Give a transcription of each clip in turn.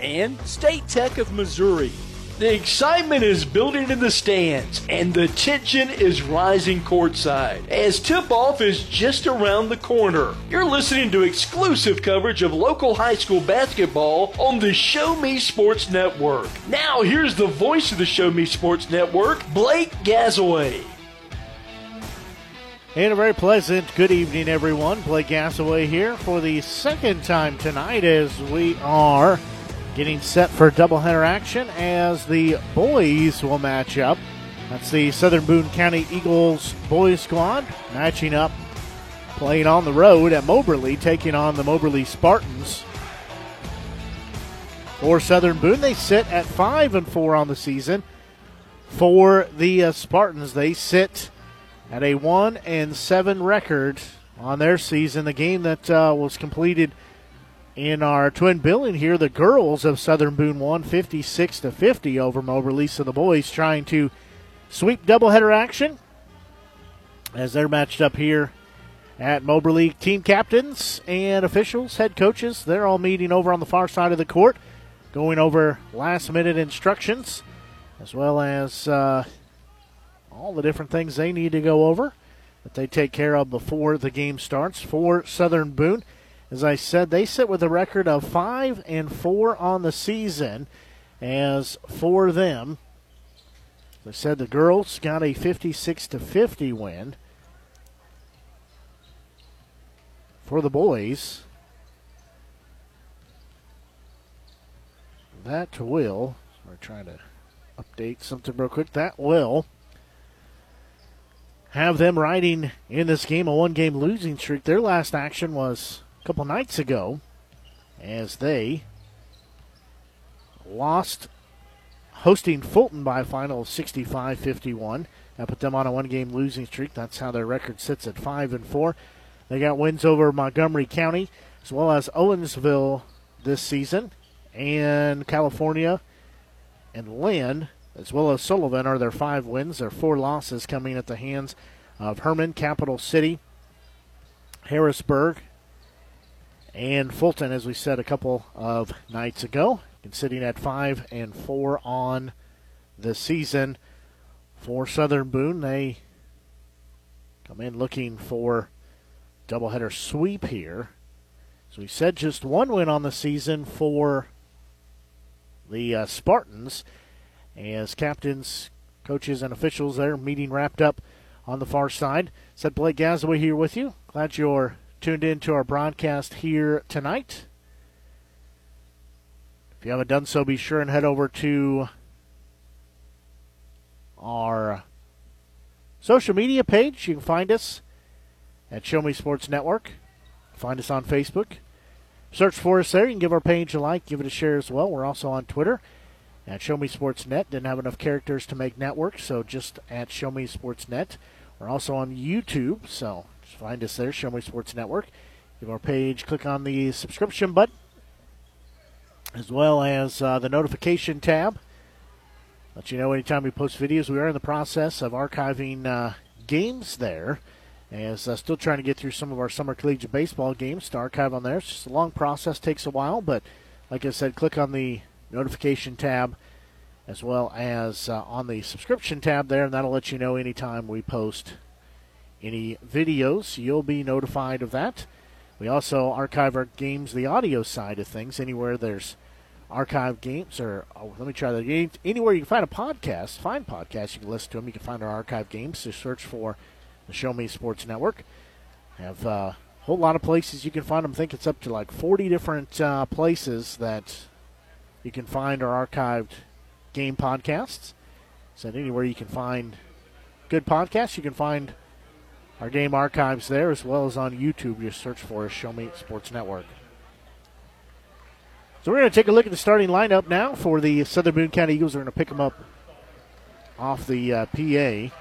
and State Tech of Missouri. The excitement is building in the stands, and the tension is rising courtside as tip off is just around the corner. You're listening to exclusive coverage of local high school basketball on the Show Me Sports Network. Now, here's the voice of the Show Me Sports Network, Blake Gasaway. And a very pleasant good evening, everyone. Blake Gasaway here for the second time tonight as we are getting set for doubleheader action as the boys will match up. That's the Southern Boone County Eagles boys squad matching up, playing on the road at Moberly, taking on the Moberly Spartans. For Southern Boone, they sit at five and four on the season. For the uh, Spartans, they sit at a one and seven record on their season. The game that uh, was completed in our twin billing here, the girls of Southern Boone won 56 to 50 over Moberly. So the boys trying to sweep doubleheader action as they're matched up here at Moberly. Team captains and officials, head coaches, they're all meeting over on the far side of the court, going over last minute instructions as well as uh, all the different things they need to go over that they take care of before the game starts for Southern Boone. As I said, they sit with a record of five and four on the season. As for them, as I said, the girls got a 56 to 50 win. For the boys, that will. We're trying to update something real quick. That will have them riding in this game a one game losing streak. Their last action was couple nights ago as they lost hosting Fulton by a final of 65 51. That put them on a one game losing streak. That's how their record sits at 5 and 4. They got wins over Montgomery County as well as Owensville this season. And California and Linn, as well as Sullivan, are their five wins. Their four losses coming at the hands of Hermann, Capital City, Harrisburg, and Fulton, as we said a couple of nights ago. Sitting at five and four on the season for Southern Boone. They come in looking for doubleheader sweep here. As we said, just one win on the season for the uh, Spartans as captains, coaches, and officials there meeting wrapped up on the far side. Said Blake Gazaway here with you. Glad you're tuned in to our broadcast here tonight. If you haven't done so, be sure and head over to our social media page. You can find us at Show Me Sports Network. Find us on Facebook. Search for us there. You can give our page a like, give it a share as well. We're also on Twitter at Show Me Sports Net. Didn't have enough characters to make network, so just at Show Me Sports Net. We're also on YouTube, so just find us there, Me Sports Network. Give our page, click on the subscription button, as well as uh, the notification tab. Let you know anytime we post videos. We are in the process of archiving uh, games there. As uh, still trying to get through some of our summer collegiate baseball games to archive on there. It's just a long process, takes a while, but like I said, click on the notification tab as well as uh, on the subscription tab there, and that'll let you know anytime we post any videos. You'll be notified of that. We also archive our games, the audio side of things, anywhere there's archive games, or oh, let me try that. Anywhere you can find a podcast, find podcasts, you can listen to them. You can find our archive games. Just search for the Show Me Sports Network. Have uh, a whole lot of places you can find them. I think it's up to like 40 different uh, places that you can find our archived game podcasts. So anywhere you can find good podcasts, you can find our game archives there as well as on YouTube. Just search for Show Me Sports Network. So we're going to take a look at the starting lineup now for the Southern Boone County Eagles. We're going to pick them up off the uh, PA.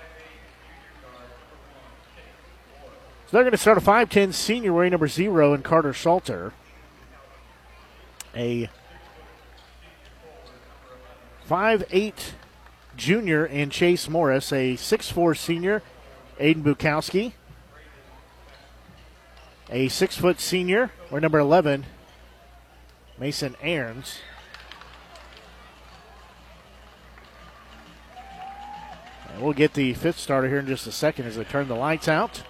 So they're going to start a 5'10 senior wearing number zero in Carter Salter. A 5'8 junior in Chase Morris. A 6'4 senior, Aiden Bukowski. A 6 foot senior, wearing number 11, Mason Aarons. And we'll get the fifth starter here in just a second as they turn the lights out.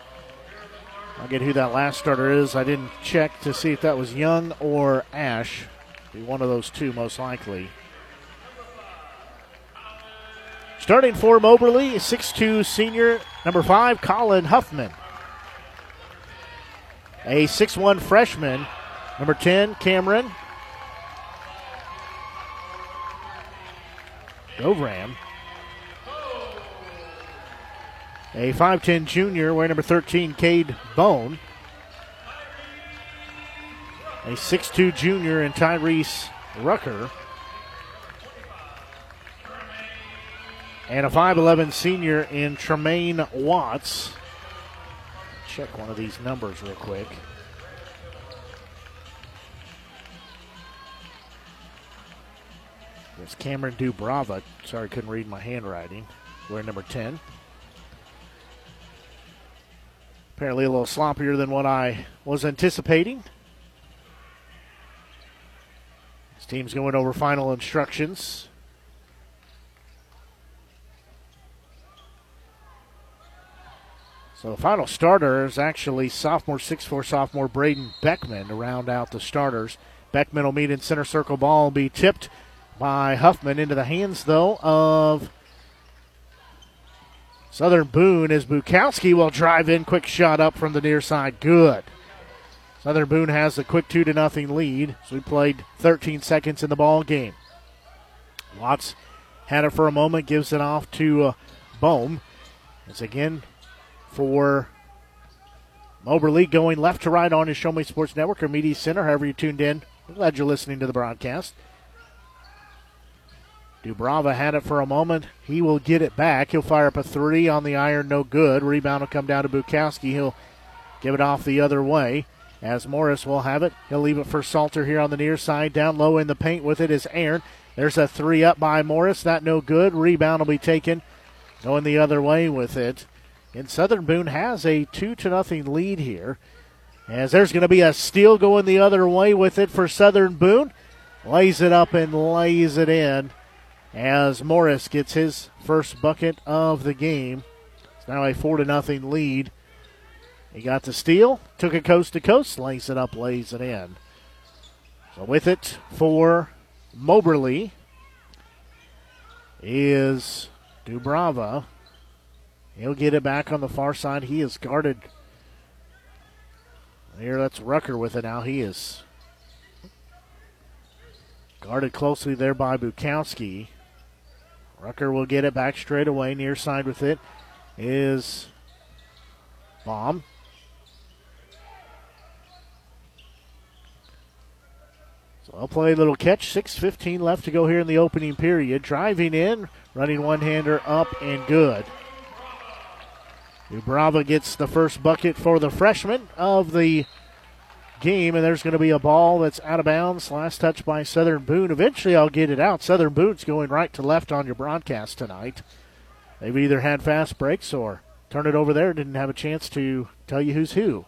I'll get who that last starter is. I didn't check to see if that was Young or Ash. Be one of those two, most likely. Starting for Moberly, 6'2 senior, number 5, Colin Huffman. A 6'1 freshman, number 10, Cameron Govram. A 5'10 junior, wearing number 13, Cade Bone. A 6'2 junior and Tyrese Rucker. And a 5'11 senior in Tremaine Watts. Check one of these numbers real quick. It's Cameron Dubrava. Sorry, couldn't read my handwriting. We're number 10. Apparently a little sloppier than what I was anticipating. This team's going over final instructions. So the final starter is actually sophomore, 6'4 sophomore Braden Beckman to round out the starters. Beckman will meet in center circle ball and be tipped by Huffman into the hands, though, of Southern Boone as Bukowski will drive in. Quick shot up from the near side. Good. Southern Boone has a quick 2 to nothing lead. So we played 13 seconds in the ball game. Watts had it for a moment, gives it off to uh, Bohm. It's again for Moberly going left to right on his Show Me Sports Network or Media Center, however you tuned in. I'm glad you're listening to the broadcast. Dubrava had it for a moment. He will get it back. He'll fire up a three on the iron, no good. Rebound will come down to Bukowski. He'll give it off the other way as Morris will have it. He'll leave it for Salter here on the near side. Down low in the paint with it is Aaron. There's a three up by Morris. That no good. Rebound will be taken. Going the other way with it. And Southern Boone has a two to nothing lead here. As there's going to be a steal going the other way with it for Southern Boone. Lays it up and lays it in as Morris gets his first bucket of the game. It's now a four to nothing lead. He got the steal, took it coast to coast, lays it up, lays it in. So with it for Moberly is Dubrava. He'll get it back on the far side. He is guarded. Here, that's Rucker with it now. He is guarded closely there by Bukowski. Rucker will get it back straight away. Near side with it is Bohm. So I'll play a little catch. 6.15 left to go here in the opening period. Driving in, running one hander up and good. Dubrava gets the first bucket for the freshman of the game, and there's going to be a ball that's out of bounds. Last touch by Southern Boone. Eventually, I'll get it out. Southern Boone's going right to left on your broadcast tonight. They've either had fast breaks or turned it over there, didn't have a chance to tell you who's who.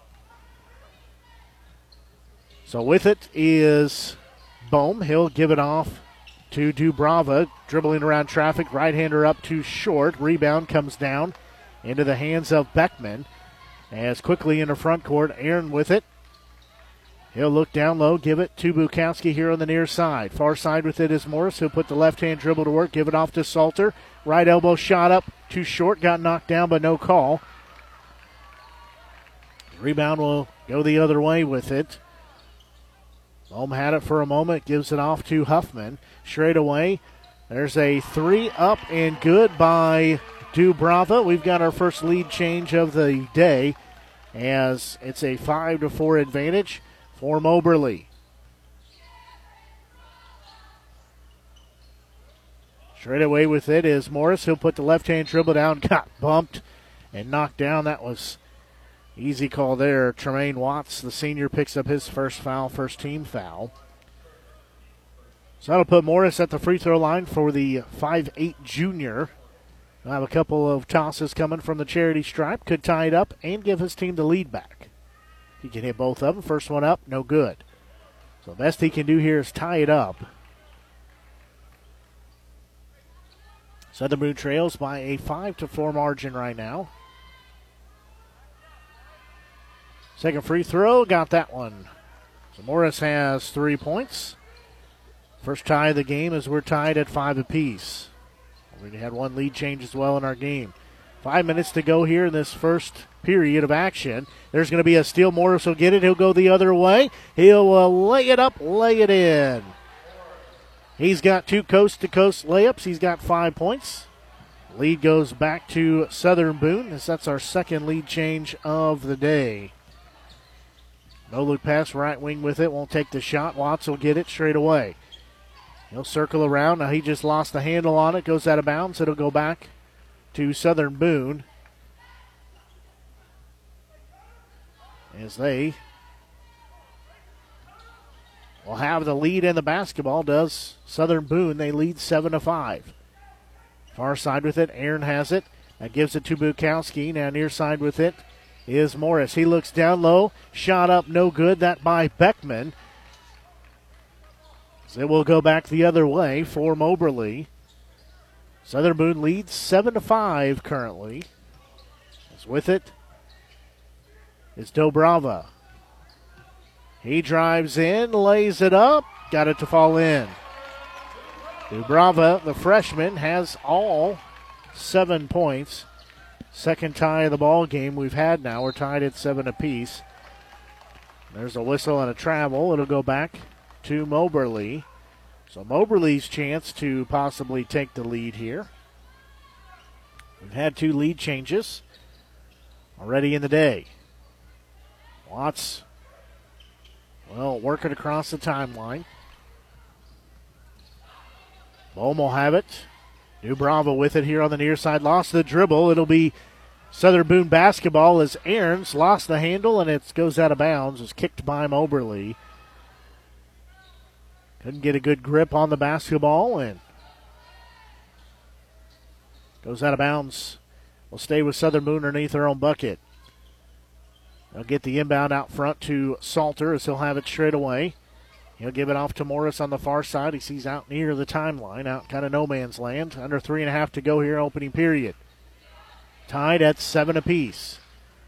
So with it is Bohm. He'll give it off to Dubrava, dribbling around traffic. Right hander up too short. Rebound comes down into the hands of Beckman. As quickly in the front court, Aaron with it. He'll look down low, give it to Bukowski here on the near side. Far side with it is Morris. He'll put the left hand dribble to work, give it off to Salter. Right elbow shot up, too short, got knocked down, but no call. Rebound will go the other way with it. Bohm had it for a moment, gives it off to Huffman. Straight away, there's a three up and good by Dubrava. We've got our first lead change of the day as it's a 5 to 4 advantage for Moberly. Straight away with it is Morris. He'll put the left hand dribble down, got bumped and knocked down. That was easy call there. Tremaine Watts, the senior, picks up his first foul, first team foul. So that'll put Morris at the free throw line for the 5'8 junior. We'll have a couple of tosses coming from the charity stripe. Could tie it up and give his team the lead back. He can hit both of them. First one up, no good. So best he can do here is tie it up. Southern Boone trails by a 5 to 4 margin right now. Second free throw, got that one. So Morris has three points. First tie of the game as we're tied at five apiece. We had one lead change as well in our game. Five minutes to go here in this first period of action. There's going to be a steal. Morris will get it. He'll go the other way. He'll uh, lay it up, lay it in. He's got two coast to coast layups. He's got five points. Lead goes back to Southern Boone that's our second lead change of the day. No look pass, right wing with it. Won't take the shot. Watts will get it straight away. He'll circle around. Now he just lost the handle on it. Goes out of bounds. It'll go back to Southern Boone. As they will have the lead in the basketball, does Southern Boone. They lead 7 to 5. Far side with it. Aaron has it. That gives it to Bukowski. Now near side with it is Morris. He looks down low. Shot up, no good. That by Beckman. It will go back the other way for Moberly. Southern Boone leads 7 to 5 currently. As with it is Dubrava. He drives in, lays it up, got it to fall in. Dubrava, the freshman, has all seven points. Second tie of the ball game we've had now. We're tied at seven apiece. There's a whistle and a travel. It'll go back to Moberly. So Moberly's chance to possibly take the lead here. We've had two lead changes already in the day. Watts, well, working across the timeline. Bohm will have it. Dubrava with it here on the near side. Lost the dribble. It'll be Southern Boone basketball as Aaron's lost the handle and it goes out of bounds. It's kicked by Moberly. Couldn't get a good grip on the basketball and goes out of bounds. Will stay with Southern Boone underneath their own bucket. They'll get the inbound out front to Salter as he'll have it straight away. He'll give it off to Morris on the far side. He sees out near the timeline, out kind of no man's land. Under three and a half to go here, opening period. Tied at seven apiece.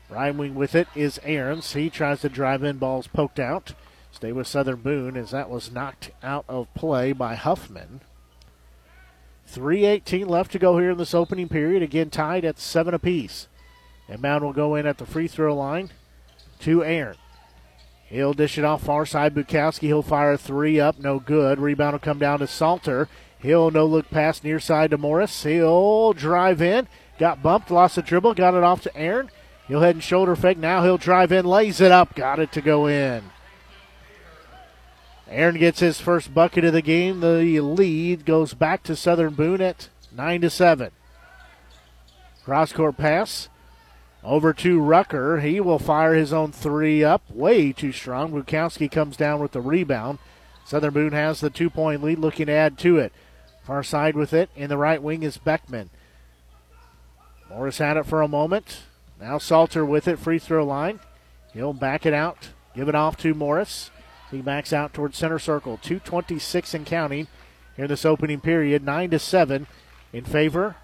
Right wing with it is Aaron's. He tries to drive in, balls poked out. Stay with Southern Boone as that was knocked out of play by Huffman. 3.18 left to go here in this opening period. Again, tied at seven apiece. Inbound will go in at the free throw line to Aaron. He'll dish it off far side. Bukowski, he'll fire a three up, no good. Rebound will come down to Salter. He'll no look pass near side to Morris. He'll drive in. Got bumped, lost the dribble, got it off to Aaron. He'll head and shoulder fake. Now he'll drive in, lays it up, got it to go in. Aaron gets his first bucket of the game. The lead goes back to Southern Boone at 9 to 7. Cross court pass over to Rucker. He will fire his own three up. Way too strong. Bukowski comes down with the rebound. Southern Boone has the two point lead, looking to add to it. Far side with it. In the right wing is Beckman. Morris had it for a moment. Now Salter with it, free throw line. He'll back it out, give it off to Morris. He backs out towards center circle. 226 and counting here in this opening period. 9 to 7 in favor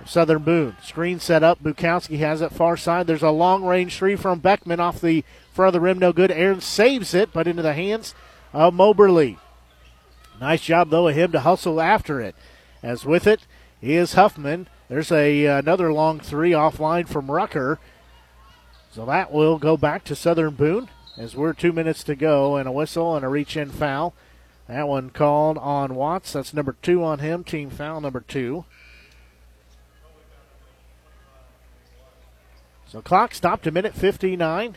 of Southern Boone. Screen set up. Bukowski has it far side. There's a long range three from Beckman off the front of the rim. No good. Aaron saves it, but into the hands of Moberly. Nice job, though, of him to hustle after it. As with it is Huffman. There's a another long three offline from Rucker. So that will go back to Southern Boone as we're two minutes to go and a whistle and a reach in foul. That one called on Watts. That's number two on him. Team foul number two. So clock stopped a minute 59.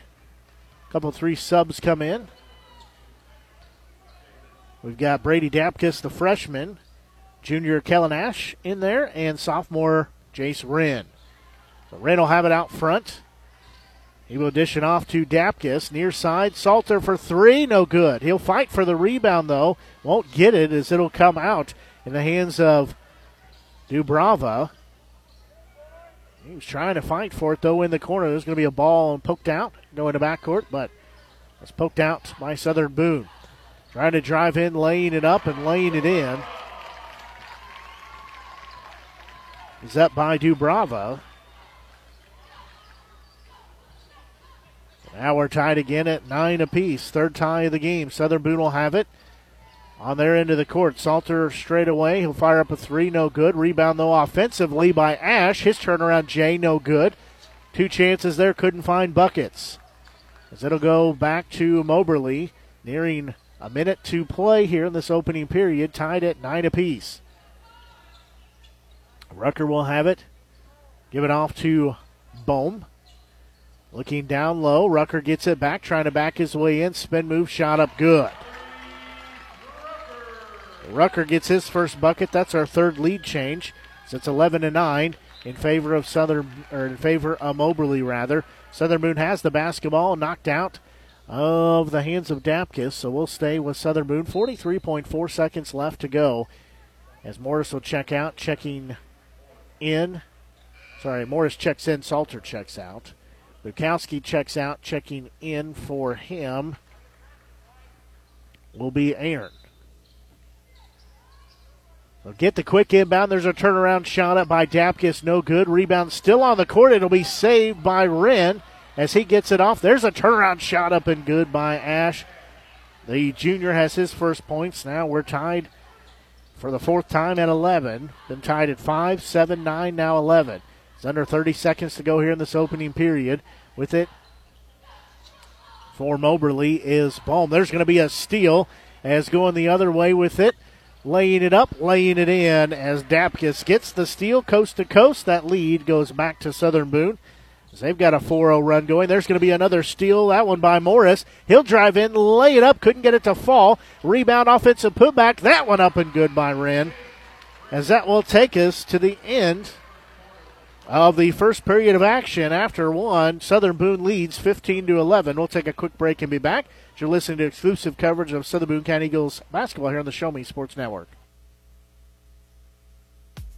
A couple three subs come in. We've got Brady Dapkus, the freshman, junior Kellen Ash in there, and sophomore Jace Wren. So Wren will have it out front. He will dish it off to Dapkus. Near side, Salter for three, no good. He'll fight for the rebound, though. Won't get it as it'll come out in the hands of Dubrava. He was trying to fight for it, though, in the corner. There's going to be a ball and poked out going to backcourt, but it's poked out by Southern Boone. Trying to drive in, laying it up, and laying it in. Is up by Dubrava. Now we're tied again at nine apiece. Third tie of the game. Southern Boone will have it on their end of the court. Salter straight away. He'll fire up a three, no good. Rebound though offensively by Ash. His turnaround, Jay, no good. Two chances there, couldn't find buckets. As it'll go back to Moberly, nearing a minute to play here in this opening period, tied at nine apiece. Rucker will have it. Give it off to Bohm. Looking down low. Rucker gets it back, trying to back his way in. Spin move, shot up good. Rucker gets his first bucket. That's our third lead change. So it's 11 to 9 in favor of Southern, or in favor of Moberly, rather. Southern Boone has the basketball knocked out of the hands of Dapkus, so we'll stay with Southern Boone. 43.4 seconds left to go as Morris will check out, checking in. Sorry, Morris checks in, Salter checks out. Bukowski checks out, checking in for him will be Aaron. They'll get the quick inbound. There's a turnaround shot up by Dapkus. No good. Rebound still on the court. It'll be saved by Wren as he gets it off. There's a turnaround shot up and good by Ash. The junior has his first points. Now we're tied for the fourth time at 11. Then tied at 5, 7, 9, now 11. It's under 30 seconds to go here in this opening period. With it for Moberly is Bohm. There's going to be a steal as going the other way with it laying it up, laying it in as Dapkus gets the steal coast to coast. That lead goes back to Southern Boone. As they've got a 4 0 run going. There's going to be another steal, that one by Morris. He'll drive in, lay it up, couldn't get it to fall. Rebound, offensive putback. That one up and good by Wren. As that will take us to the end of the first period of action after one. Southern Boone leads 15 to 11. We'll take a quick break and be back. You're listening to exclusive coverage of Southern Boone County Eagles basketball here on the Show Me Sports Network.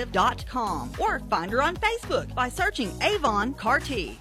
avonrepresentative.com or find her on Facebook by searching Avon Carty.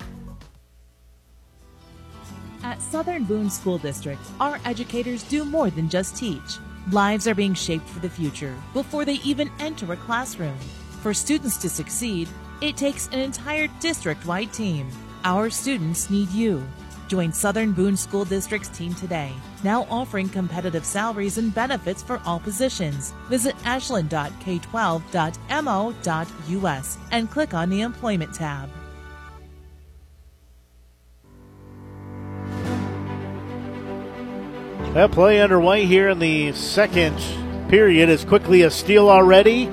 At Southern Boone School District, our educators do more than just teach. Lives are being shaped for the future before they even enter a classroom. For students to succeed, it takes an entire district wide team. Our students need you. Join Southern Boone School District's team today, now offering competitive salaries and benefits for all positions. Visit ashland.k12.mo.us and click on the Employment tab. That play underway here in the second period is quickly a steal already.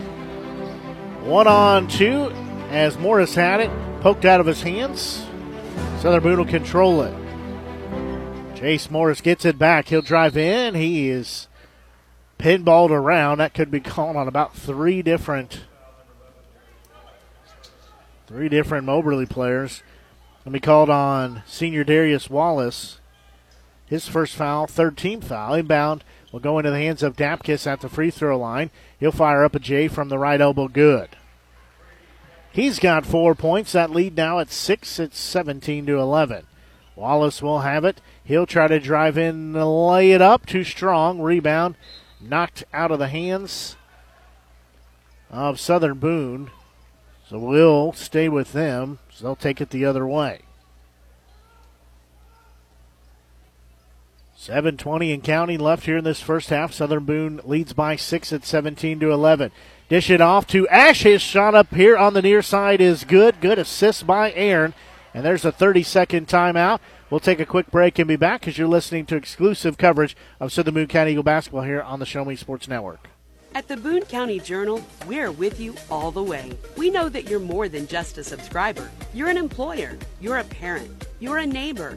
One on two as Morris had it, poked out of his hands. Southern Boone will control it. Chase Morris gets it back. He'll drive in. He is pinballed around. That could be called on about three different three different Moberly players. Let me called on senior Darius Wallace his first foul, third team foul. Inbound will go into the hands of Dapkus at the free throw line. He'll fire up a J from the right elbow. Good. He's got four points. That lead now at six. It's 17 to 11. Wallace will have it. He'll try to drive in, lay it up. Too strong. Rebound knocked out of the hands of Southern Boone. So we'll stay with them. So they'll take it the other way. 7:20 and counting left here in this first half. Southern Boone leads by six at 17 to 11. Dish it off to Ash. His shot up here on the near side is good. Good assist by Aaron. And there's a 30 second timeout. We'll take a quick break and be back as you're listening to exclusive coverage of Southern Boone County Eagle basketball here on the Show Me Sports Network. At the Boone County Journal, we're with you all the way. We know that you're more than just a subscriber. You're an employer, you're a parent, you're a neighbor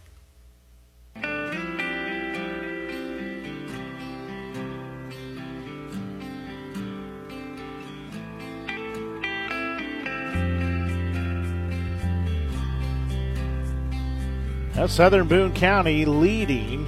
That's Southern Boone County leading.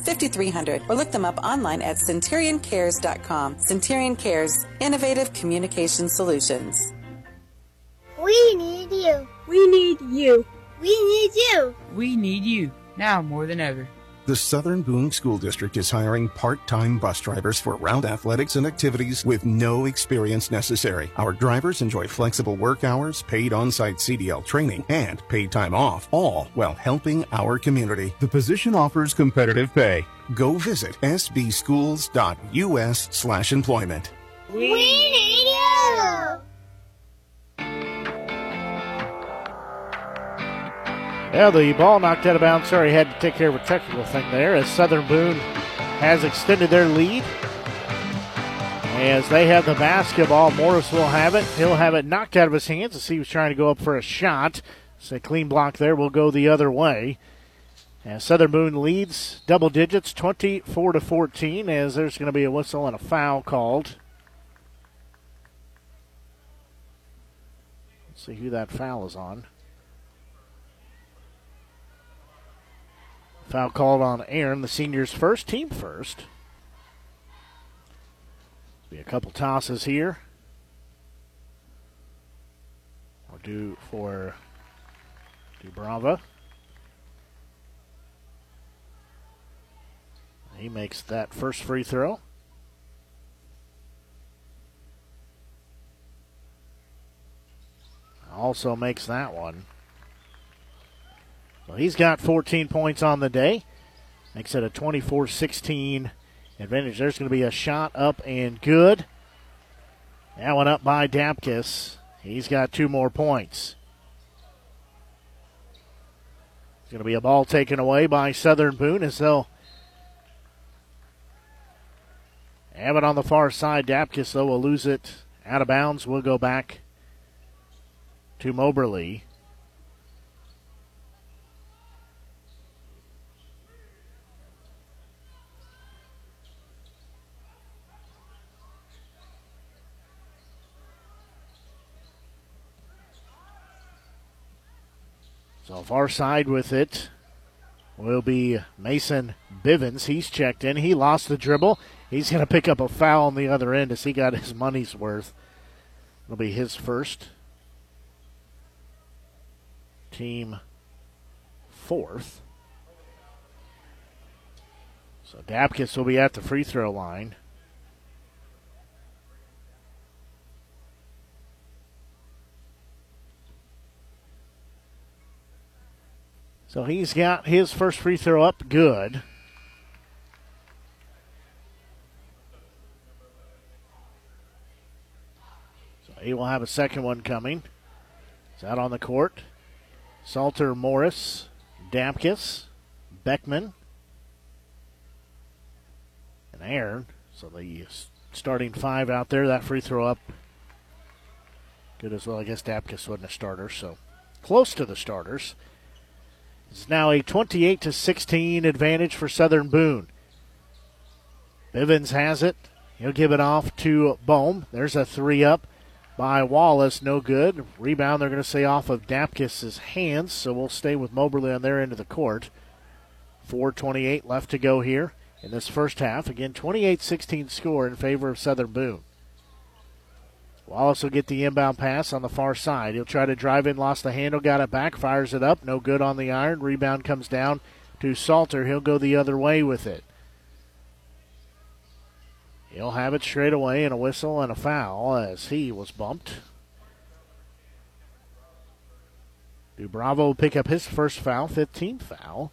5300 or look them up online at centurioncares.com. Centurion Cares, innovative communication solutions. We need you. We need you. We need you. We need you now more than ever. The Southern Boone School District is hiring part-time bus drivers for round athletics and activities with no experience necessary. Our drivers enjoy flexible work hours, paid on-site CDL training, and paid time off, all while helping our community. The position offers competitive pay. Go visit sbschools.us slash employment. We need you. Yeah, the ball knocked out of bounds. Sorry, had to take care of a technical thing there as Southern Boone has extended their lead. As they have the basketball, Morris will have it. He'll have it knocked out of his hands as he was trying to go up for a shot. So a clean block there will go the other way. As Southern Boone leads double digits, 24 to 14, as there's going to be a whistle and a foul called. Let's see who that foul is on. Foul called on Aaron, the seniors first, team first. Be a couple tosses here. We'll do for Dubrava. He makes that first free throw. Also makes that one. Well, he's got 14 points on the day. Makes it a 24 16 advantage. There's going to be a shot up and good. That one up by Dapkus. He's got two more points. It's going to be a ball taken away by Southern Boone as they'll have it on the far side. Dapkus, though, will lose it out of bounds. We'll go back to Moberly. So far side with it will be Mason Bivens. He's checked in. He lost the dribble. He's going to pick up a foul on the other end as he got his money's worth. It'll be his first. Team fourth. So Dapkus will be at the free throw line. So he's got his first free throw up good. So he will have a second one coming. It's out on the court. Salter, Morris, Dapkus, Beckman, and Aaron. So the starting five out there. That free throw up good as well. I guess Dapkus wasn't a starter, so close to the starters. It's now a 28 to 16 advantage for Southern Boone. Bivens has it. He'll give it off to Bohm. There's a three up by Wallace. No good. Rebound, they're going to say off of Dapkus' hands, so we'll stay with Moberly on their end of the court. 4.28 left to go here in this first half. Again, 28 16 score in favor of Southern Boone. Will get the inbound pass on the far side. He'll try to drive in, lost the handle, got it back, fires it up. No good on the iron. Rebound comes down to Salter. He'll go the other way with it. He'll have it straight away and a whistle and a foul as he was bumped. Dubrava will pick up his first foul, 15th foul.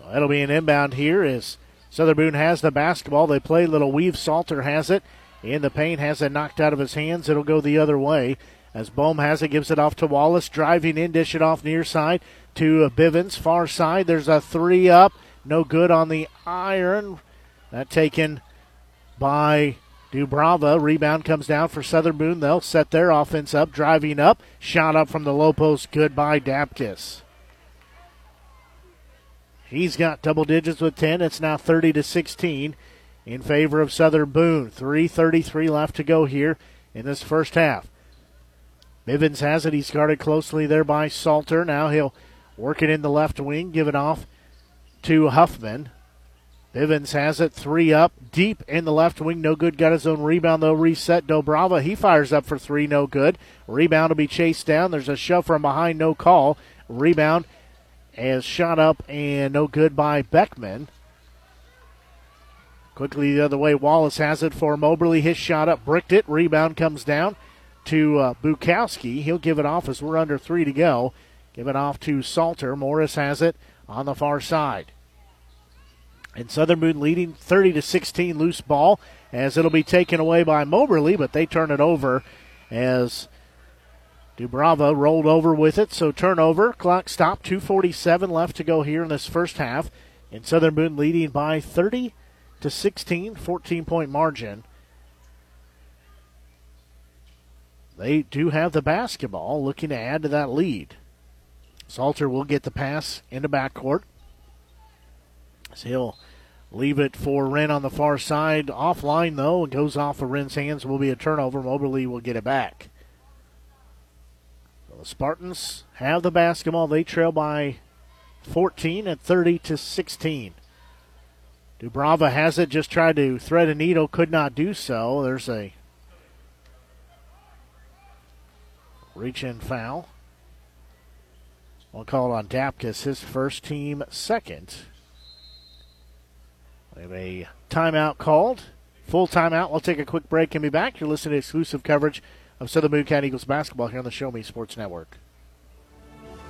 So that'll be an inbound here as Southern Boone has the basketball. They play little weave. Salter has it in the paint, has it knocked out of his hands. It'll go the other way as Bohm has it, gives it off to Wallace, driving in, dish it off near side to Bivens, far side. There's a three up, no good on the iron. That taken by Dubrava. Rebound comes down for Southern Boone. They'll set their offense up, driving up, shot up from the low post. Good by Dapkus. He's got double digits with 10. It's now 30 to 16 in favor of Southern Boone. 3.33 left to go here in this first half. Bivens has it. He's guarded closely there by Salter. Now he'll work it in the left wing, give it off to Huffman. Bivens has it. Three up, deep in the left wing. No good. Got his own rebound, though. Reset. Dubrava. He fires up for three. No good. Rebound will be chased down. There's a shove from behind. No call. Rebound as shot up and no good by Beckman. Quickly the other way, Wallace has it for Moberly. His shot up, bricked it. Rebound comes down to uh, Bukowski. He'll give it off as we're under three to go. Give it off to Salter. Morris has it on the far side. And Southern Boone leading 30 to 16 loose ball as it'll be taken away by Moberly, but they turn it over as Dubrava rolled over with it, so turnover. Clock stopped. 2:47 left to go here in this first half. And Southern Boone leading by 30 to 16, 14 point margin. They do have the basketball, looking to add to that lead. Salter will get the pass into backcourt. So he'll leave it for Wren on the far side. Offline, though, and goes off of Wren's hands. Will be a turnover. Moberly will get it back. The Spartans have the basketball. They trail by 14 at 30 to 16. Dubrava has it, just tried to thread a needle, could not do so. There's a reach in foul. We'll call it on Dapkus, his first team second. We have a timeout called. Full timeout. We'll take a quick break and be back. You're listening to exclusive coverage of Southern Boone County Eagles basketball here on the Show Me Sports Network.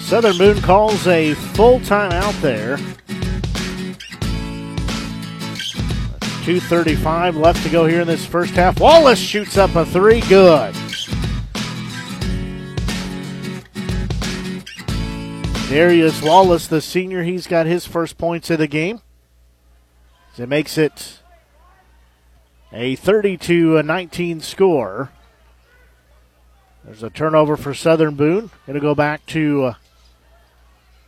Southern Boone calls a full timeout there. 2.35 left to go here in this first half. Wallace shoots up a three. Good. Darius Wallace, the senior, he's got his first points of the game. It makes it a 32 19 score. There's a turnover for Southern Boone. It'll go back to uh,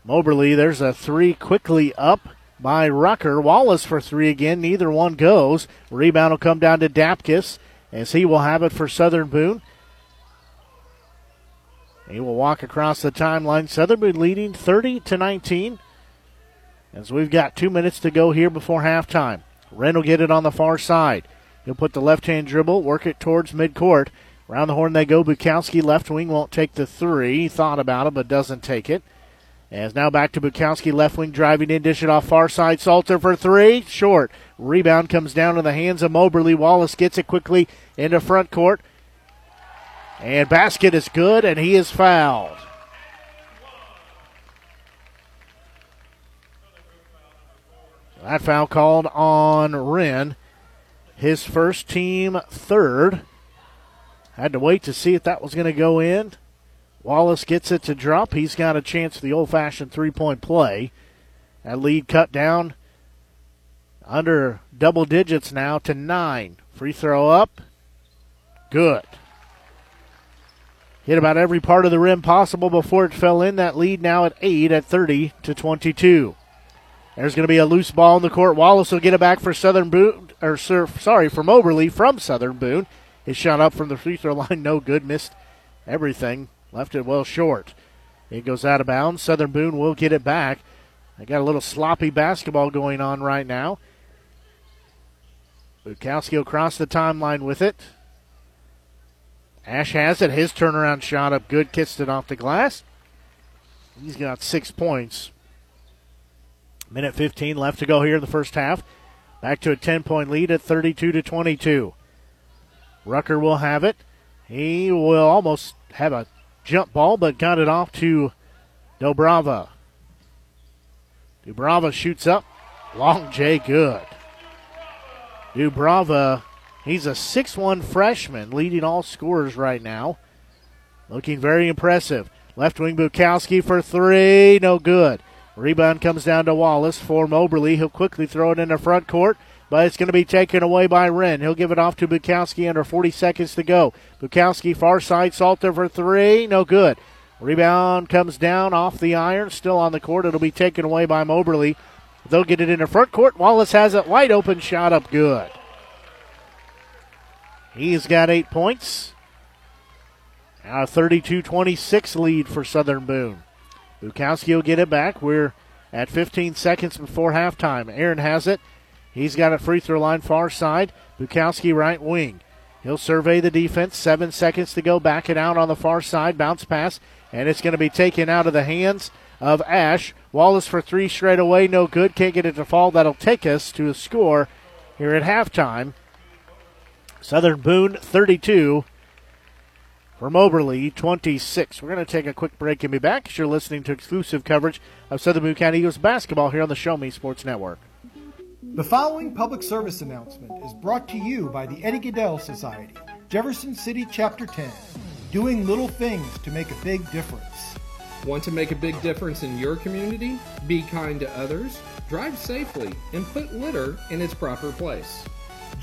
Moberly. There's a three quickly up by Rucker. Wallace for three again. Neither one goes. Rebound will come down to Dapkus as he will have it for Southern Boone. He will walk across the timeline. Southern Boone leading 30 to 19 as we've got two minutes to go here before halftime. Wren will get it on the far side. He'll put the left hand dribble, work it towards midcourt. Around the horn they go. Bukowski left wing won't take the three. Thought about it but doesn't take it. As now back to Bukowski, left wing driving in, dish it off far side. Salter for three, short. Rebound comes down in the hands of Moberly. Wallace gets it quickly into front court. And basket is good, and he is fouled. That foul called on Wren. His first team third. Had to wait to see if that was going to go in. Wallace gets it to drop. He's got a chance the old fashioned three point play. That lead cut down under double digits now to nine. Free throw up. Good. Hit about every part of the rim possible before it fell in. That lead now at eight at 30 to 22. There's going to be a loose ball in the court. Wallace will get it back for Southern Boone, or sorry, for Moberly from Southern Boone. His shot up from the free throw line, no good. Missed everything. Left it well short. It goes out of bounds. Southern Boone will get it back. They got a little sloppy basketball going on right now. Bukowski across the timeline with it. Ash has it. His turnaround shot up good. Kissed it off the glass. He's got six points. Minute 15 left to go here in the first half. Back to a 10 point lead at 32 to 22. Rucker will have it. He will almost have a jump ball, but got it off to Dobrava. Dubrava shoots up. Long J good. Dubrava, he's a 6-1 freshman, leading all scorers right now. Looking very impressive. Left wing Bukowski for three, no good. Rebound comes down to Wallace for Moberly. He'll quickly throw it into front court, but it's going to be taken away by Wren. He'll give it off to Bukowski under 40 seconds to go. Bukowski far side, Salter for three, no good. Rebound comes down off the iron, still on the court. It'll be taken away by Moberly. They'll get it into front court. Wallace has it wide open, shot up good. He's got eight points. Now a 32 26 lead for Southern Boone. Bukowski will get it back. We're at 15 seconds before halftime. Aaron has it. He's got a free throw line far side. Bukowski right wing. He'll survey the defense. Seven seconds to go. Back it out on the far side. Bounce pass. And it's going to be taken out of the hands of Ash. Wallace for three straight away. No good. Can't get it to fall. That'll take us to a score here at halftime. Southern Boone 32 for Moberly 26. We're going to take a quick break and be back. As you're listening to exclusive coverage of Southern Boone County Eagles basketball here on the Show Me Sports Network. The following public service announcement is brought to you by the Eddie Gaedel Society, Jefferson City Chapter 10, doing little things to make a big difference. Want to make a big difference in your community? Be kind to others, drive safely, and put litter in its proper place.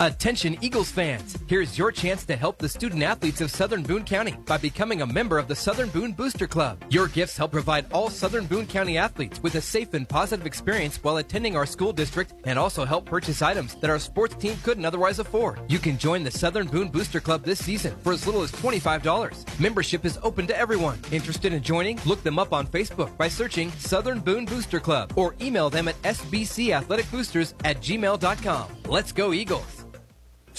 Attention Eagles fans! Here's your chance to help the student athletes of Southern Boone County by becoming a member of the Southern Boone Booster Club. Your gifts help provide all Southern Boone County athletes with a safe and positive experience while attending our school district and also help purchase items that our sports team couldn't otherwise afford. You can join the Southern Boone Booster Club this season for as little as $25. Membership is open to everyone. Interested in joining? Look them up on Facebook by searching Southern Boone Booster Club or email them at sbcathleticboosters at gmail.com. Let's go Eagles!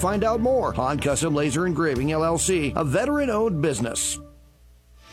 find out more. Han Custom Laser Engraving LLC, a veteran owned business.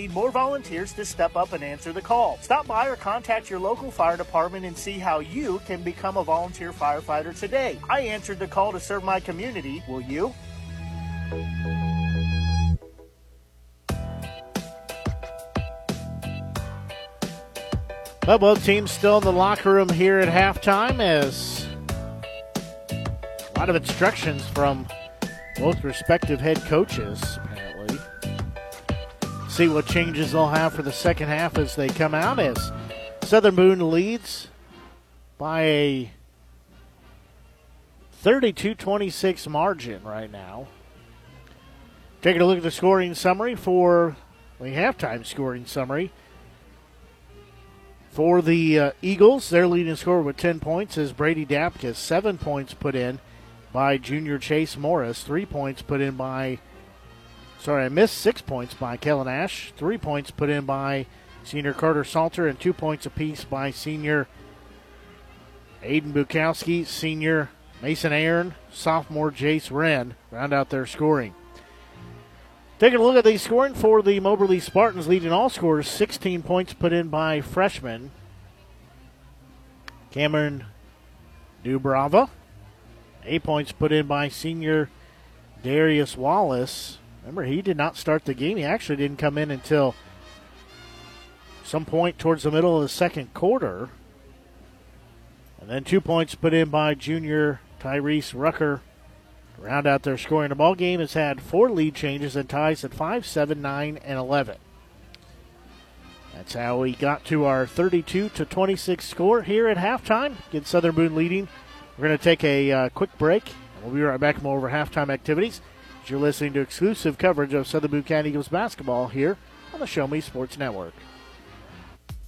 need more volunteers to step up and answer the call. Stop by or contact your local fire department and see how you can become a volunteer firefighter today. I answered the call to serve my community. Will you? Well, both teams still in the locker room here at halftime as a lot of instructions from both respective head coaches see what changes they'll have for the second half as they come out. As Southern Boone leads by a 32 26 margin right now. Taking a look at the scoring summary for the halftime scoring summary. For the uh, Eagles, their leading scorer with 10 points is Brady Dapkus. Seven points put in by junior Chase Morris. Three points put in by Sorry, I missed six points by Kellen Ash. Three points put in by senior Carter Salter, and two points apiece by senior Aiden Bukowski, senior Mason Aaron, sophomore Jace Wren round out their scoring. Taking a look at the scoring for the Moberly Spartans, leading all scorers, 16 points put in by freshman Cameron Dubrava. Eight points put in by senior Darius Wallace. Remember, he did not start the game. He actually didn't come in until some point towards the middle of the second quarter. And then two points put in by junior Tyrese Rucker. Round out their scoring. The ball game has had four lead changes and ties at 5, 7, 9, and 11. That's how we got to our 32 to 26 score here at halftime. Get Southern Boone leading. We're going to take a uh, quick break. We'll be right back more over halftime activities. You're listening to exclusive coverage of Southern County Eagles basketball here on the Show Me Sports Network.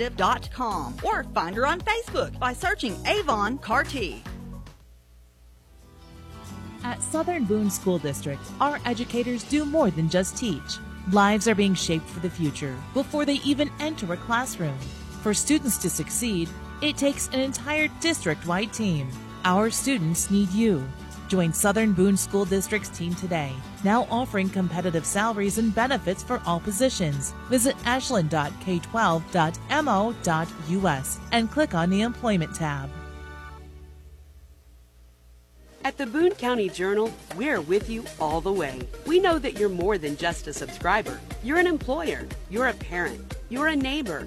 representative.com or find her on Facebook by searching Avon Carty. At Southern Boone School District, our educators do more than just teach. Lives are being shaped for the future before they even enter a classroom. For students to succeed, it takes an entire district wide team. Our students need you. Join Southern Boone School District's team today, now offering competitive salaries and benefits for all positions. Visit ashland.k12.mo.us and click on the Employment tab. At the Boone County Journal, we're with you all the way. We know that you're more than just a subscriber. You're an employer, you're a parent, you're a neighbor.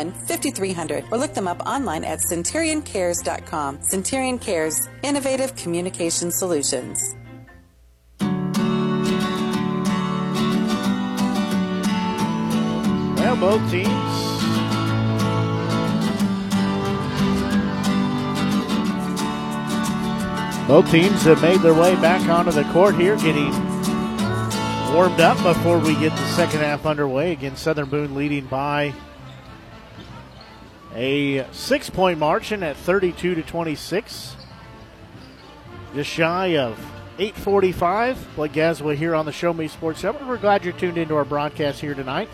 5300 or look them up online at centurioncares.com. Centurion Cares, innovative communication solutions. Well, both teams Both teams have made their way back onto the court here, getting warmed up before we get the second half underway. Again, Southern Boone leading by a six point margin at 32 to 26. Just shy of 845. Blake Gazaway here on the Show Me Sports Network. We're glad you're tuned into our broadcast here tonight.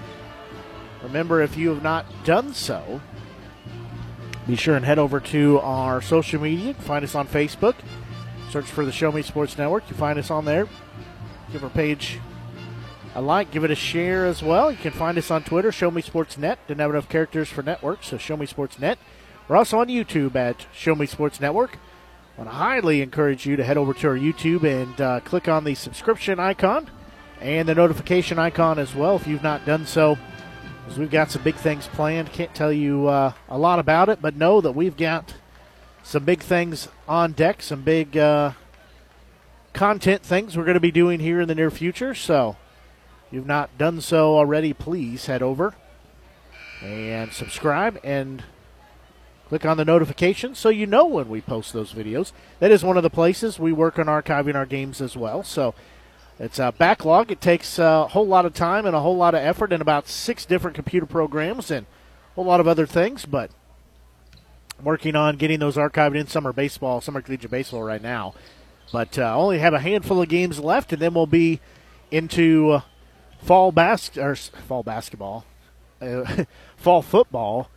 Remember, if you have not done so, be sure and head over to our social media. Find us on Facebook. Search for the Show Me Sports Network. You find us on there. Give our page a like, give it a share as well. You can find us on Twitter, Show Me Sports Net. Didn't have enough characters for network, so Show Me Sports Net. We're also on YouTube at Show Me Sports Network. I want to highly encourage you to head over to our YouTube and uh, click on the subscription icon and the notification icon as well if you've not done so. Because we've got some big things planned. Can't tell you uh, a lot about it, but know that we've got some big things on deck, some big uh, content things we're going to be doing here in the near future. So you've not done so already, please head over and subscribe and click on the notifications so you know when we post those videos. That is one of the places we work on archiving our games as well. So it's a backlog. It takes a whole lot of time and a whole lot of effort and about six different computer programs and a whole lot of other things, but working on getting those archived in summer baseball, summer collegiate baseball right now. But uh, only have a handful of games left, and then we'll be into uh, fall bas- or fall basketball, uh, fall football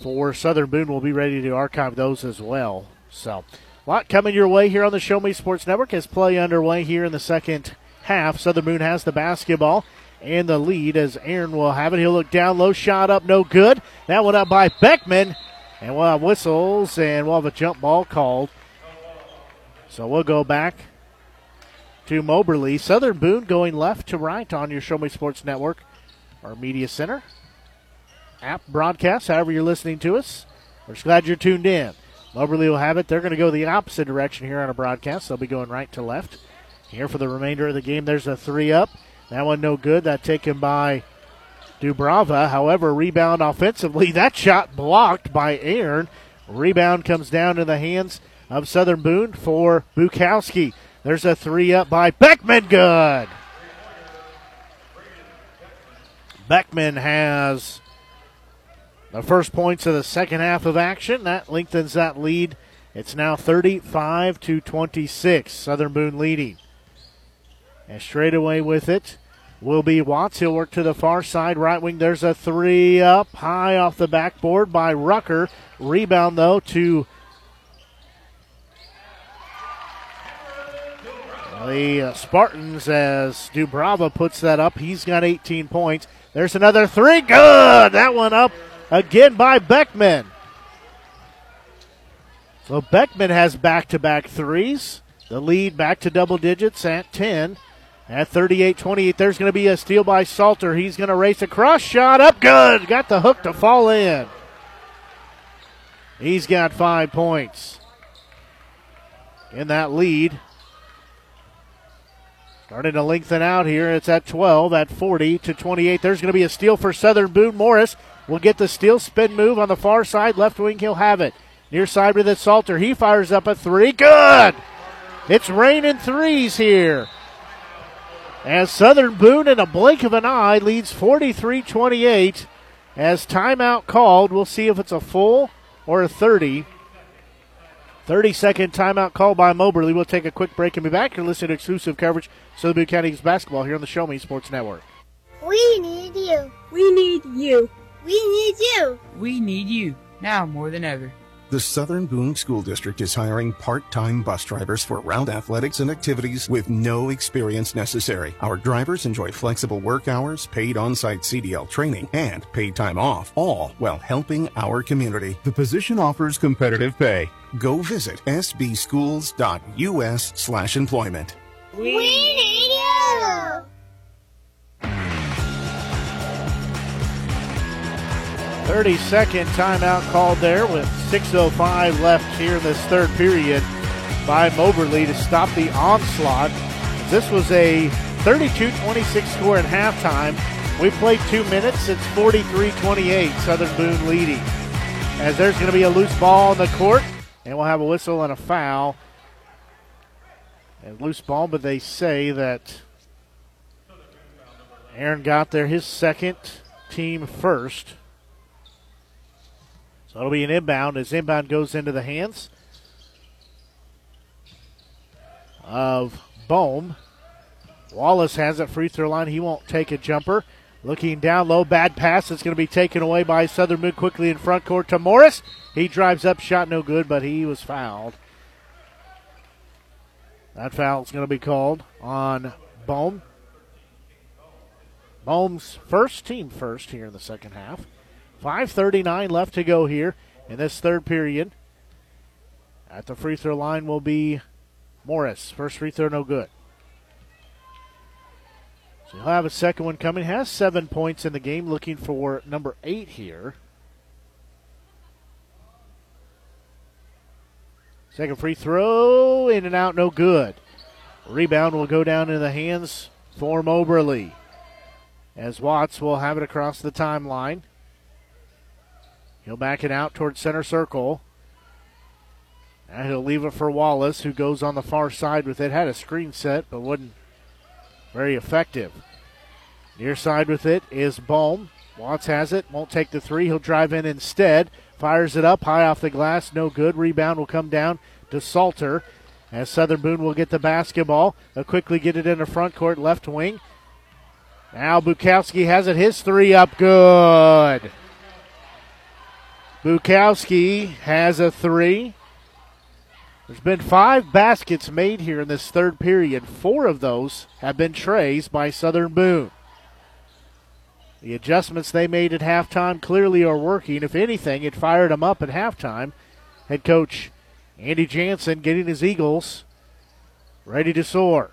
for Southern Boone. We'll be ready to archive those as well. So, a lot coming your way here on the Show Me Sports Network as play underway here in the second half. Southern Boone has the basketball and the lead as Aaron will have it. He'll look down low, shot up, no good. That one up by Beckman, and we'll have whistles and we'll have a jump ball called. So we'll go back to Moberly. Southern Boone going left to right on your Show Me Sports Network, our media center. App broadcast, however you're listening to us. We're just glad you're tuned in. Moberly will have it. They're going to go the opposite direction here on a broadcast. They'll be going right to left. Here for the remainder of the game, there's a three up. That one no good. That taken by Dubrava. However, rebound offensively. That shot blocked by Aaron. Rebound comes down in the hands of Southern Boone for Bukowski. There's a three up by Beckman. Good. Beckman has the first points of the second half of action. That lengthens that lead. It's now 35 to 26. Southern Boone leading. And straight away with it will be Watts. He'll work to the far side, right wing. There's a three up high off the backboard by Rucker. Rebound, though, to the uh, Spartans as Dubrava puts that up. He's got 18 points. There's another three. Good. That one up again by Beckman. So Beckman has back to back threes. The lead back to double digits at 10. At 38 28, there's going to be a steal by Salter. He's going to race across. Shot up. Good. Got the hook to fall in. He's got five points. In that lead. Starting to lengthen out here. It's at 12, at 40 to 28. There's going to be a steal for Southern Boone. Morris will get the steal spin move on the far side. Left wing, he'll have it. Near side with it, Salter. He fires up a three. Good! It's raining threes here. As Southern Boone, in a blink of an eye, leads 43 28. As timeout called, we'll see if it's a full or a 30. 30 second timeout call by Moberly. We'll take a quick break and be back. You're listening to exclusive coverage Southern Boone County's basketball here on the Show Me Sports Network. We need you. We need you. We need you. We need you now more than ever. The Southern Boone School District is hiring part-time bus drivers for route athletics and activities with no experience necessary. Our drivers enjoy flexible work hours, paid on-site CDL training, and paid time off, all while helping our community. The position offers competitive pay. Go visit sbschools.us slash employment. We need you. 30 second timeout called there with 6.05 left here in this third period by Moberly to stop the onslaught. This was a 32 26 score at halftime. We played two minutes. It's 43 28, Southern Boone leading. As there's going to be a loose ball on the court, and we'll have a whistle and a foul. And loose ball, but they say that Aaron got there his second, team first. So it'll be an inbound as inbound goes into the hands of Bohm. Wallace has it free throw line. He won't take a jumper. Looking down low, bad pass. It's going to be taken away by Southern Boone quickly in front court to Morris. He drives up, shot no good, but he was fouled. That foul is going to be called on Bohm. Bohm's first team first here in the second half. 5.39 left to go here in this third period. At the free throw line will be Morris. First free throw, no good. So he'll have a second one coming. Has seven points in the game, looking for number eight here. Second free throw, in and out, no good. Rebound will go down in the hands for Moberly. As Watts will have it across the timeline. He'll back it out towards center circle. Now he'll leave it for Wallace, who goes on the far side with it. Had a screen set, but wasn't very effective. Near side with it is Bohm. Watts has it, won't take the three. He'll drive in instead. Fires it up high off the glass, no good. Rebound will come down to Salter as Southern Boone will get the basketball. They'll quickly get it in the front court, left wing. Now Bukowski has it, his three up good. Bukowski has a three. There's been five baskets made here in this third period. Four of those have been trays by Southern Boone. The adjustments they made at halftime clearly are working. If anything, it fired them up at halftime. Head coach Andy Jansen getting his Eagles ready to soar.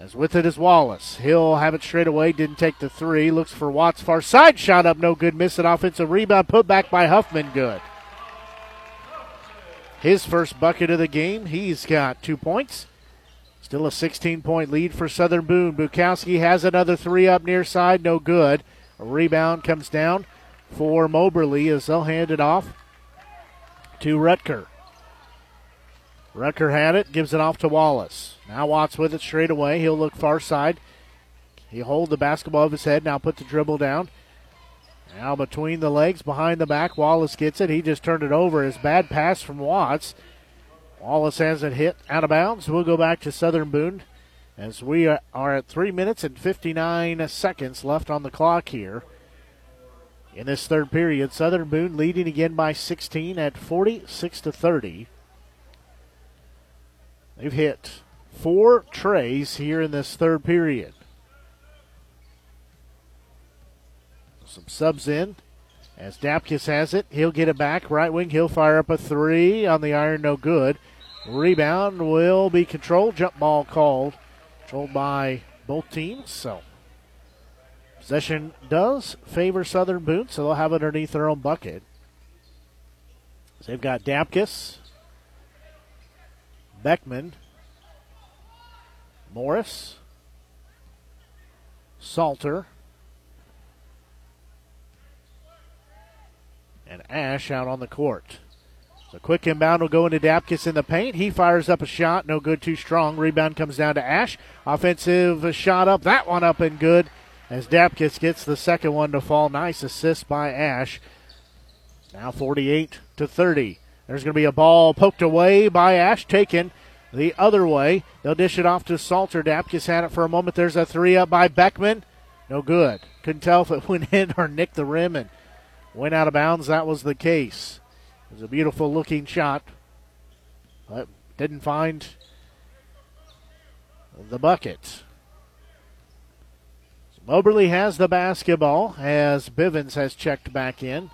As with it is Wallace. He'll have it straight away. Didn't take the three. Looks for Watts. Far side shot up. No good. Miss it. Offensive rebound. Put back by Huffman. Good. His first bucket of the game. He's got two points. Still a 16 point lead for Southern Boone. Bukowski has another three up near side. No good. A rebound comes down for Moberly as they'll hand it off to Rucker. Rucker had it, gives it off to Wallace. Now Watts with it straight away. He'll look far side. He hold the basketball of his head. Now put the dribble down. Now between the legs, behind the back, Wallace gets it. He just turned it over. His bad pass from Watts. Wallace has it hit out of bounds. We'll go back to Southern Boone as we are at three minutes and 59 seconds left on the clock here. In this third period, Southern Boone leading again by 16 at 46 to 30. They've hit four trays here in this third period. Some subs in. As Dapkus has it, he'll get it back. Right wing, he'll fire up a three on the iron, no good. Rebound will be controlled. Jump ball called. Controlled by both teams. So possession does favor Southern Boone, so they'll have it underneath their own bucket. So they've got Dapkus, Beckman, Morris, Salter, and Ash out on the court. So quick inbound will go into Dapkus in the paint. He fires up a shot, no good, too strong. Rebound comes down to Ash. Offensive shot up, that one up and good. As Dapkus gets the second one to fall. Nice assist by Ash. Now 48 to 30. There's going to be a ball poked away by Ash, taken the other way. They'll dish it off to Salter. Dapkus had it for a moment. There's a three up by Beckman. No good. Couldn't tell if it went in or nicked the rim and went out of bounds. That was the case. It was a beautiful looking shot, but didn't find the bucket. Moberly has the basketball as Bivens has checked back in.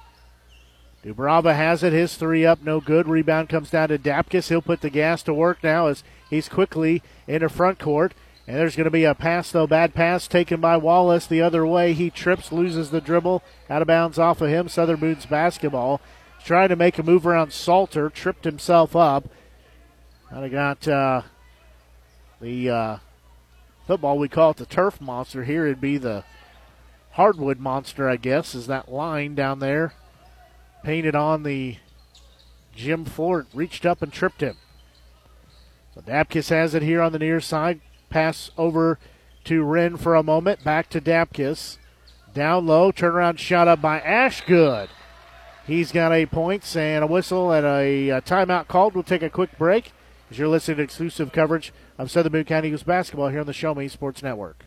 Dubrava has it. His three up, no good. Rebound comes down to Dapkus. He'll put the gas to work now as he's quickly into front court. And there's going to be a pass, though. Bad pass taken by Wallace the other way. He trips, loses the dribble. Out of bounds off of him. Southern Boone's basketball. He's trying to make a move around Salter. Tripped himself up. Kind of got uh, the uh, football, we call it the turf monster. Here it'd be the hardwood monster, I guess, is that line down there painted on the gym floor. Reached up and tripped him. So has it here on the near side. Pass over to Wren for a moment. Back to Dapkus. Down low. Turnaround shot up by Ashgood. He's got eight points and a whistle and a, a timeout called. We'll take a quick break as you're listening to exclusive coverage of Southern Boone County Eagles basketball here on the Show Me Sports Network.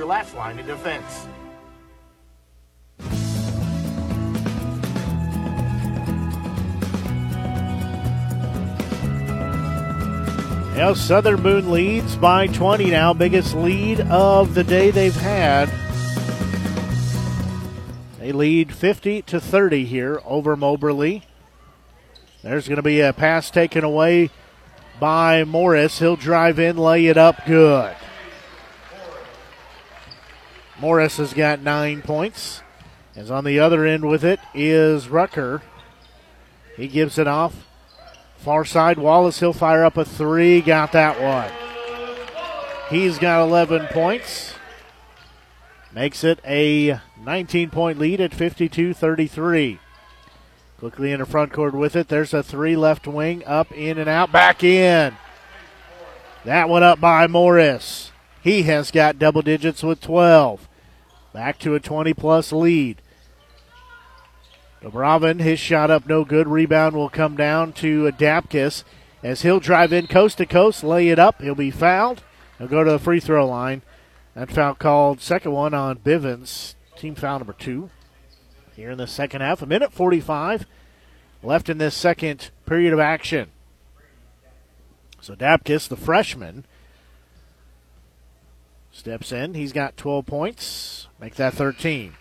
last line of defense. Now Southern Boone leads by 20 now, biggest lead of the day they've had. They lead 50 to 30 here over Moberly. There's going to be a pass taken away by Morris. He'll drive in, lay it up good. Morris has got nine points. As on the other end with it is Rucker. He gives it off. Far side, Wallace, he'll fire up a three. Got that one. He's got 11 points. Makes it a 19 point lead at 52 33. Quickly in the front court with it. There's a three left wing, up, in, and out, back in. That one up by Morris. He has got double digits with 12. Back to a 20 plus lead. Dubrava, his shot up no good. Rebound will come down to Dapkus as he'll drive in coast to coast, lay it up. He'll be fouled. He'll go to the free throw line. That foul called second one on Bivens. Team foul number two. Here in the second half, a minute 45 left in this second period of action. So Dapkus, the freshman, steps in. He's got 12 points. Make that 13.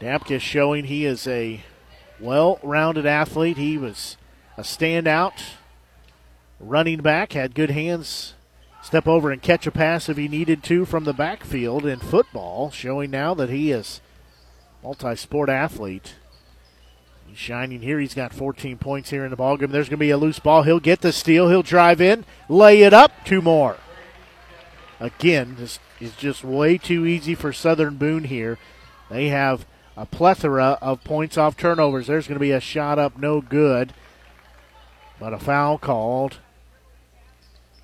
Dapkus showing he is a well rounded athlete. He was a standout running back, had good hands, step over and catch a pass if he needed to from the backfield in football, showing now that he is multi sport athlete. He's shining here. He's got 14 points here in the ballgame. There's going to be a loose ball. He'll get the steal. He'll drive in, lay it up. Two more. Again, this is just way too easy for Southern Boone here. They have a plethora of points off turnovers. There's going to be a shot up, no good, but a foul called.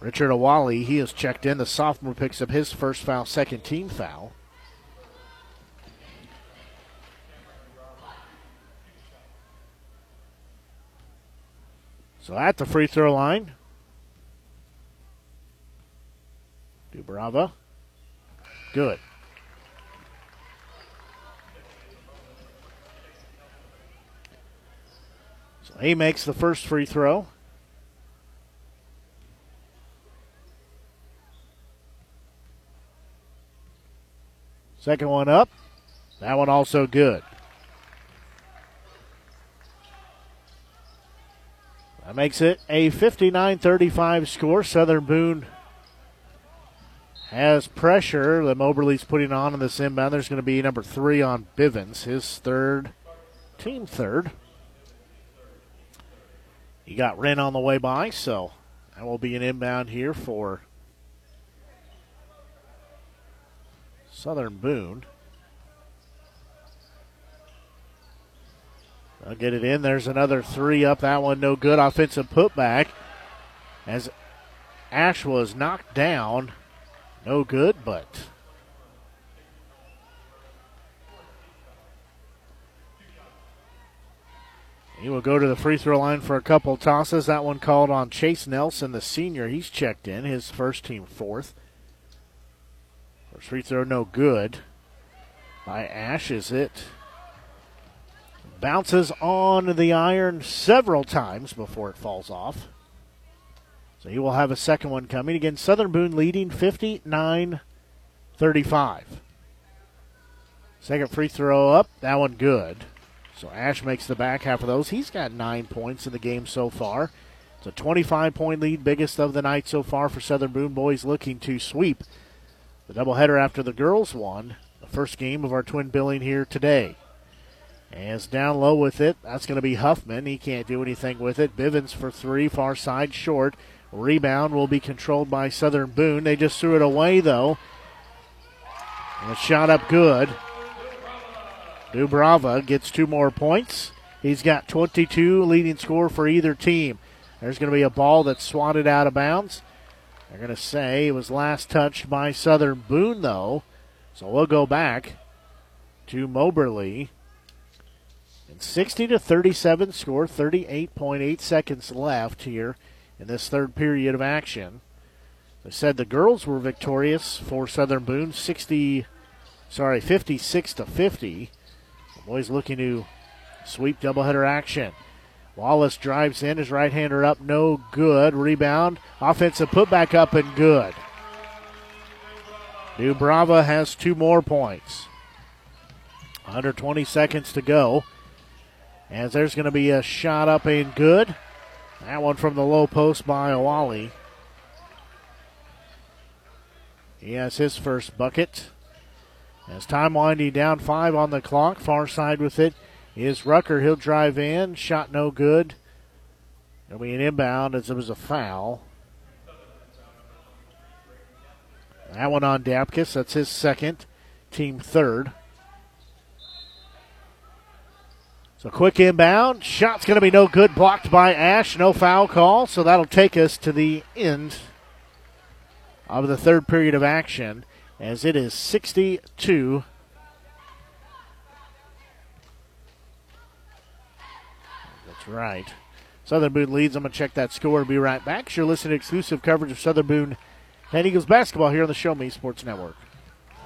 Richard Awali, he is checked in. The sophomore picks up his first foul, second team foul. So at the free throw line, Dubrava. Good. So he makes the first free throw. Second one up. That one also good. That makes it a 59 35 score. Southern Boone has pressure that Moberly's putting on in this inbound. There's going to be number three on Bivens, his third, team third. He got Wren on the way by, so that will be an inbound here for Southern Boone. I'll get it in. There's another three up. That one no good. Offensive putback as Ash was knocked down. No good, but he will go to the free throw line for a couple tosses. That one called on Chase Nelson, the senior. He's checked in, his first team fourth. First free throw, no good. By Ash, is it? Bounces on the iron several times before it falls off. So he will have a second one coming. Again, Southern Boone leading 59 35. Second free throw up. That one good. So Ash makes the back half of those. He's got nine points in the game so far. It's a 25 point lead, biggest of the night so far for Southern Boone boys looking to sweep the doubleheader after the girls won the first game of our twin billing here today. As down low with it, that's going to be Huffman. He can't do anything with it. Bivens for three, far side short. Rebound will be controlled by Southern Boone. They just threw it away, though. And a shot up good. Dubrava gets two more points. He's got 22 leading score for either team. There's going to be a ball that's swatted out of bounds. They're going to say it was last touched by Southern Boone, though. So we'll go back to Moberly. And 60 to 37 score, 38.8 seconds left here in this third period of action. They said the girls were victorious for Southern Boone, 60, sorry, 56 to 50. The boys looking to sweep doubleheader action. Wallace drives in, his right hander up, no good. Rebound, offensive putback up and good. Dubrava has two more points. Under 20 seconds to go. As there's going to be a shot up and good. That one from the low post by Awali. He has his first bucket. As time winding down, five on the clock. Far side with it is Rucker. He'll drive in. Shot no good. It'll be an inbound as it was a foul. That one on Dapkus. That's his second, team third. So quick inbound. Shot's going to be no good. Blocked by Ash. No foul call. So that'll take us to the end of the third period of action as it is 62 That's right. Southern Boone leads. I'm going to check that score. Be right back. You're listening to exclusive coverage of Southern Boone and Eagles basketball here on the Show Me Sports Network.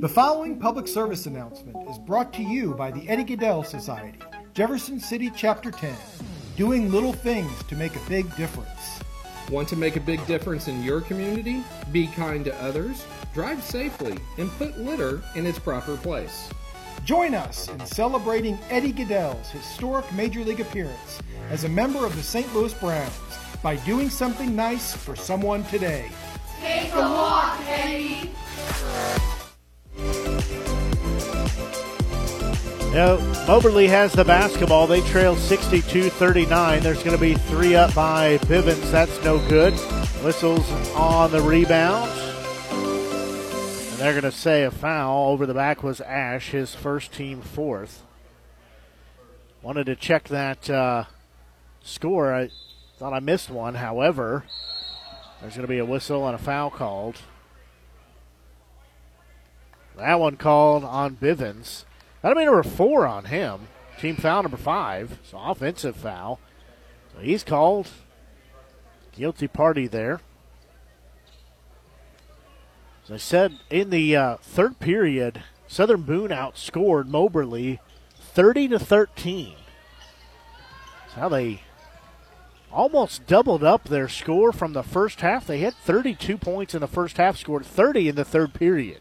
The following public service announcement is brought to you by the Eddie Gaedel Society, Jefferson City Chapter 10, doing little things to make a big difference. Want to make a big difference in your community? Be kind to others, drive safely, and put litter in its proper place. Join us in celebrating Eddie Gaedel's historic Major League appearance as a member of the St. Louis Browns by doing something nice for someone today. Take a walk, Eddie. Now, Moberly has the basketball. They trail 62 39. There's going to be three up by Bivens. That's no good. Whistles on the rebound. And they're going to say a foul. Over the back was Ash, his first team fourth. Wanted to check that uh, score. I thought I missed one. However, there's going to be a whistle and a foul called. That one called on Bivens. That'll be number four on him. Team foul number five. So offensive foul. So he's called. Guilty party there. As I said, in the uh, third period, Southern Boone outscored Moberly 30 to 13. That's how they almost doubled up their score from the first half. They had 32 points in the first half, scored 30 in the third period.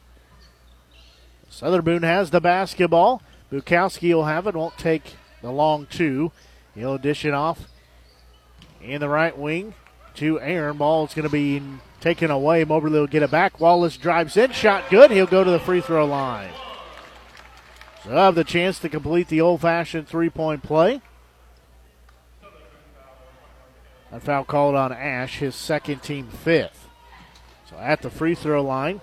Southern Boone has the basketball. Bukowski will have it, won't take the long two. He'll dish it off in the right wing to Aaron. Ball is going to be taken away. Moberly will get it back. Wallace drives in, shot good. He'll go to the free throw line. So have the chance to complete the old fashioned three point play. That foul called on Ash, his second team fifth. So at the free throw line,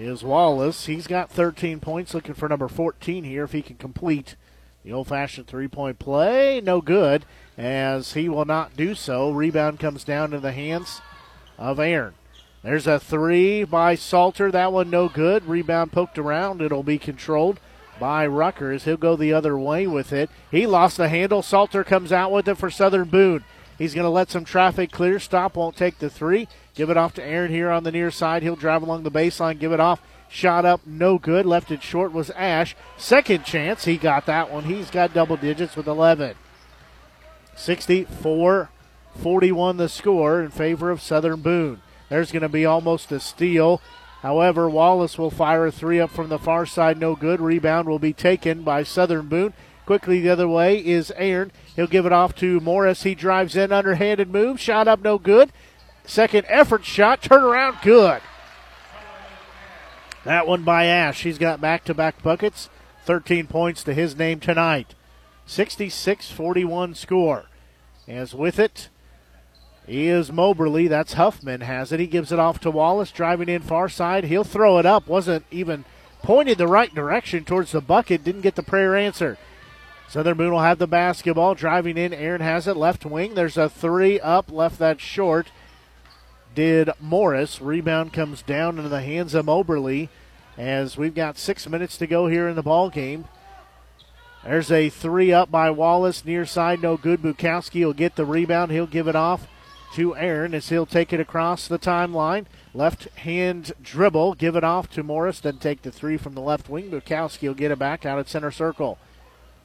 is Wallace. He's got 13 points, looking for number 14 here if he can complete the old fashioned three point play. No good, as he will not do so. Rebound comes down to the hands of Aaron. There's a three by Salter. That one no good. Rebound poked around. It'll be controlled by Ruckers. He'll go the other way with it. He lost the handle. Salter comes out with it for Southern Boone. He's going to let some traffic clear. Stop won't take the three. Give it off to Aaron here on the near side. He'll drive along the baseline, give it off. Shot up, no good. Left it short was Ash. Second chance, he got that one. He's got double digits with 11. 64 41 the score in favor of Southern Boone. There's going to be almost a steal. However, Wallace will fire a three up from the far side, no good. Rebound will be taken by Southern Boone. Quickly the other way is Aaron. He'll give it off to Morris. He drives in, underhanded move. Shot up, no good. Second effort shot, turn around, good. That one by Ash. He's got back to back buckets. 13 points to his name tonight. 66 41 score. As with it is Moberly. That's Huffman has it. He gives it off to Wallace, driving in far side. He'll throw it up. Wasn't even pointed the right direction towards the bucket. Didn't get the prayer answer. Southern Boone will have the basketball. Driving in, Aaron has it. Left wing. There's a three up. Left that short. Did Morris. Rebound comes down into the hands of Moberly as we've got six minutes to go here in the ball game. There's a three up by Wallace near side, no good. Bukowski will get the rebound. He'll give it off to Aaron as he'll take it across the timeline. Left hand dribble, give it off to Morris, then take the three from the left wing. Bukowski will get it back out at center circle.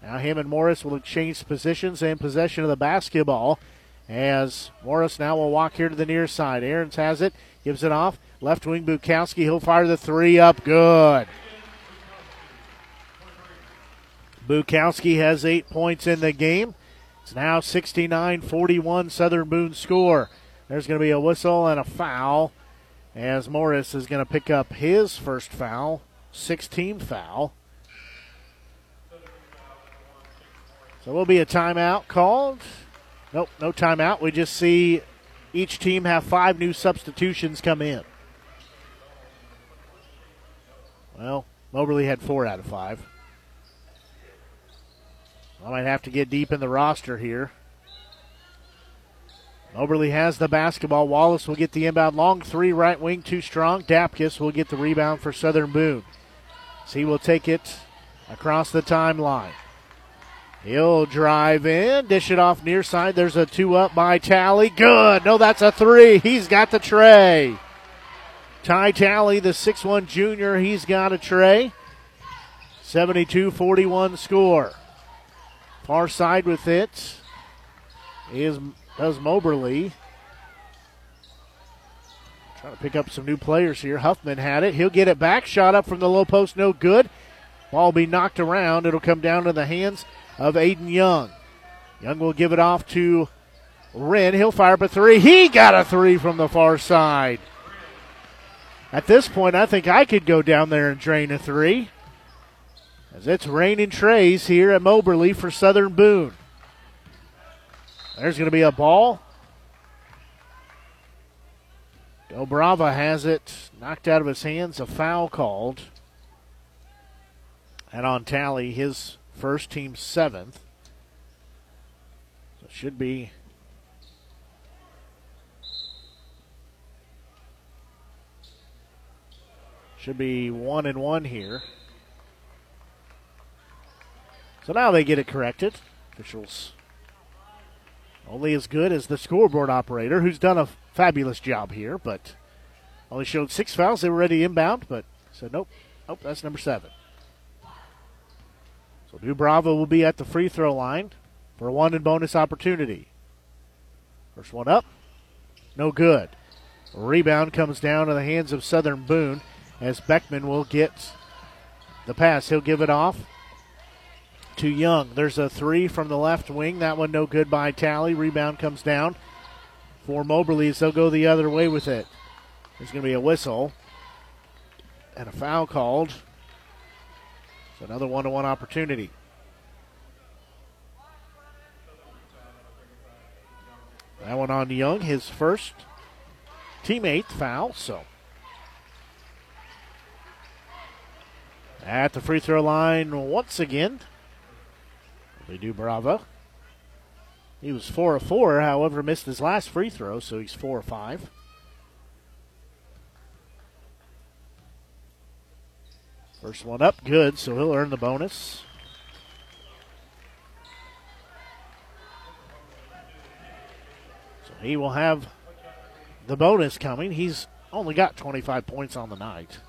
Now him and Morris will exchange positions and possession of the basketball. As Morris now will walk here to the near side. Aaron's has it, gives it off. Left wing Bukowski, he'll fire the three up good. Bukowski has eight points in the game. It's now 69 41 Southern Boone score. There's going to be a whistle and a foul as Morris is going to pick up his first foul, 16 foul. So will be a timeout called. Nope, no timeout. We just see each team have five new substitutions come in. Well, Moberly had four out of five. I might have to get deep in the roster here. Moberly has the basketball. Wallace will get the inbound. Long three, right wing, too strong. Dapkus will get the rebound for Southern Boone. So he will take it across the timeline. He'll drive in, dish it off near side. There's a two up by Talley. Good. No, that's a three. He's got the tray. Ty Talley, the six-one junior, he's got a tray. 72 41 score. Far side with it is does Moberly. Trying to pick up some new players here. Huffman had it. He'll get it back. Shot up from the low post, no good. Ball be knocked around. It'll come down to the hands of Aiden Young. Young will give it off to Wren. He'll fire up a three. He got a three from the far side. At this point, I think I could go down there and drain a three. As it's raining trays here at Moberly for Southern Boone. There's going to be a ball. Dubrava has it knocked out of his hands. A foul called. And on Talley, his first team seventh. So should be should be one and one here. So now they get it corrected. Officials only as good as the scoreboard operator, who's done a fabulous job here, but only showed six fouls. They were ready inbound, but said nope, nope, that's number seven. So Dubrava will be at the free throw line for a one and bonus opportunity. First one up, no good. Rebound comes down to the hands of Southern Boone as Beckman will get the pass. He'll give it off to Young. There's a three from the left wing. That one no good by Talley. Rebound comes down for Moberly. they'll go the other way with it. There's going to be a whistle and a foul called. So another one to one opportunity. That one on Young, his first teammate foul. So at the free throw line once again, they Dubrava. He was four of four, however, missed his last free throw, so he's four or five. First one up, good, so he'll earn the bonus. So he will have the bonus coming. He's only got 25 points on the night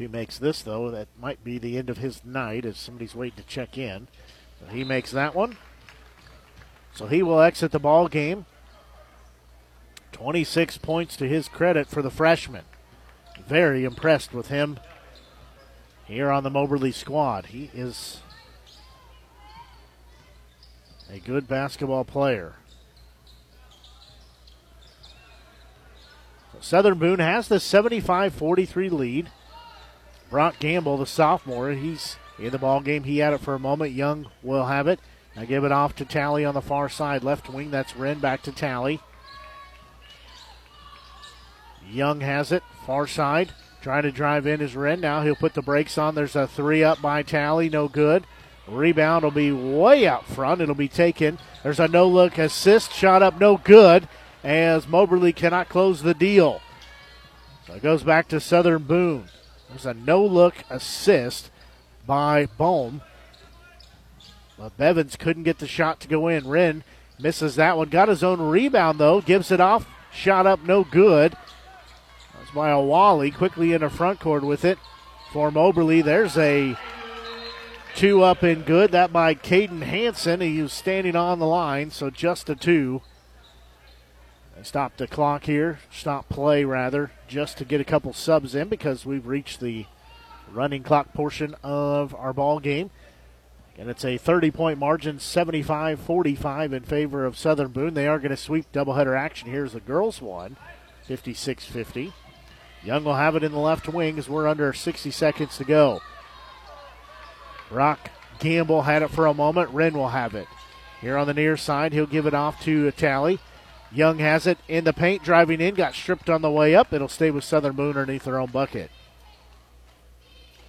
If he makes this, though, that might be the end of his night as somebody's waiting to check in. So he makes that one. So he will exit the ball game. 26 points to his credit for the freshman. Very impressed with him here on the Moberly squad. He is a good basketball player. Southern Boone has the 75 43 lead. Brock Gamble, the sophomore, he's in the ball game. He had it for a moment. Young will have it. Now give it off to Talley on the far side, left wing. That's Wren back to Talley. Young has it, far side. Trying to drive in is Wren. Now he'll put the brakes on. There's a three up by Talley, no good. Rebound will be way out front. It'll be taken. There's a no look assist, shot up, no good, as Moberly cannot close the deal. So it goes back to Southern Boone. There's a no look assist by Bohm. But Bevins couldn't get the shot to go in. Wren Misses that one. Got his own rebound, though. Gives it off. Shot up, no good. That's by Awali. Quickly in the front court with it for Moberly. There's a two up and good. That by Caden Hanson. He was standing on the line, so just a two. Stop the clock here. Stop play, rather, just to get a couple subs in because we've reached the running clock portion of our ball game. And it's a 30 point margin, 75 45 in favor of Southern Boone. They are going to sweep doubleheader action. Here's the girls' one, 56 50. Young will have it in the left wing as we're under 60 seconds to go. Brock Gamble had it for a moment. Wren will have it. Here on the near side, he'll give it off to Talley. Young has it in the paint, driving in, got stripped on the way up. It'll stay with Southern Boone underneath their own bucket.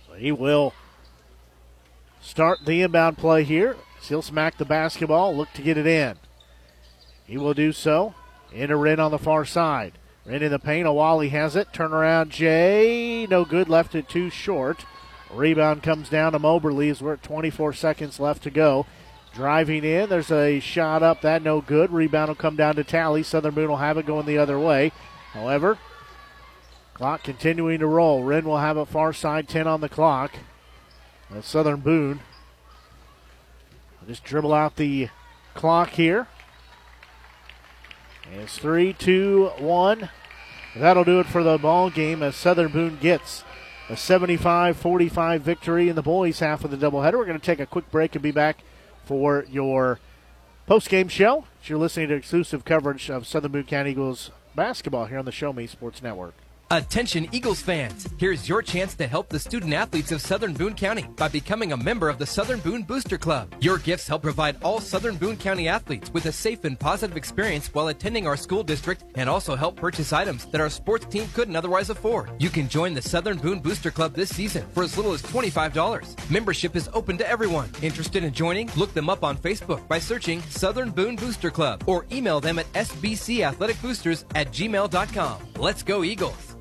So he will start the inbound play here. He'll smack the basketball, look to get it in. He will do so. Into Wren on the far side. In the paint. Awali has it. Turn around, Jay. No good. Left it too short. Rebound comes down to Moberly as we're at 24 seconds left to go. Driving in, there's a shot up, that no good. Rebound will come down to Talley. Southern Boone will have it going the other way. However, clock continuing to roll. Wren will have it far side, 10 on the clock. Southern Boone. I'll just dribble out the clock here. It's three, two, one. That'll do it for the ball game as Southern Boone gets a 75 45 victory in the boys' half of the doubleheader. We're going to take a quick break and be back for your post game show. You're listening to exclusive coverage of Southern Boone County Eagles basketball here on the Show Me Sports Network. Attention Eagles fans! Here's your chance to help the student athletes of Southern Boone County by becoming a member of the Southern Boone Booster Club. Your gifts help provide all Southern Boone County athletes with a safe and positive experience while attending our school district and also help purchase items that our sports team couldn't otherwise afford. You can join the Southern Boone Booster Club this season for as little as $25. Membership is open to everyone. Interested in joining? Look them up on Facebook by searching Southern Boone Booster Club or email them at sbcathleticboosters at gmail.com. Let's go Eagles!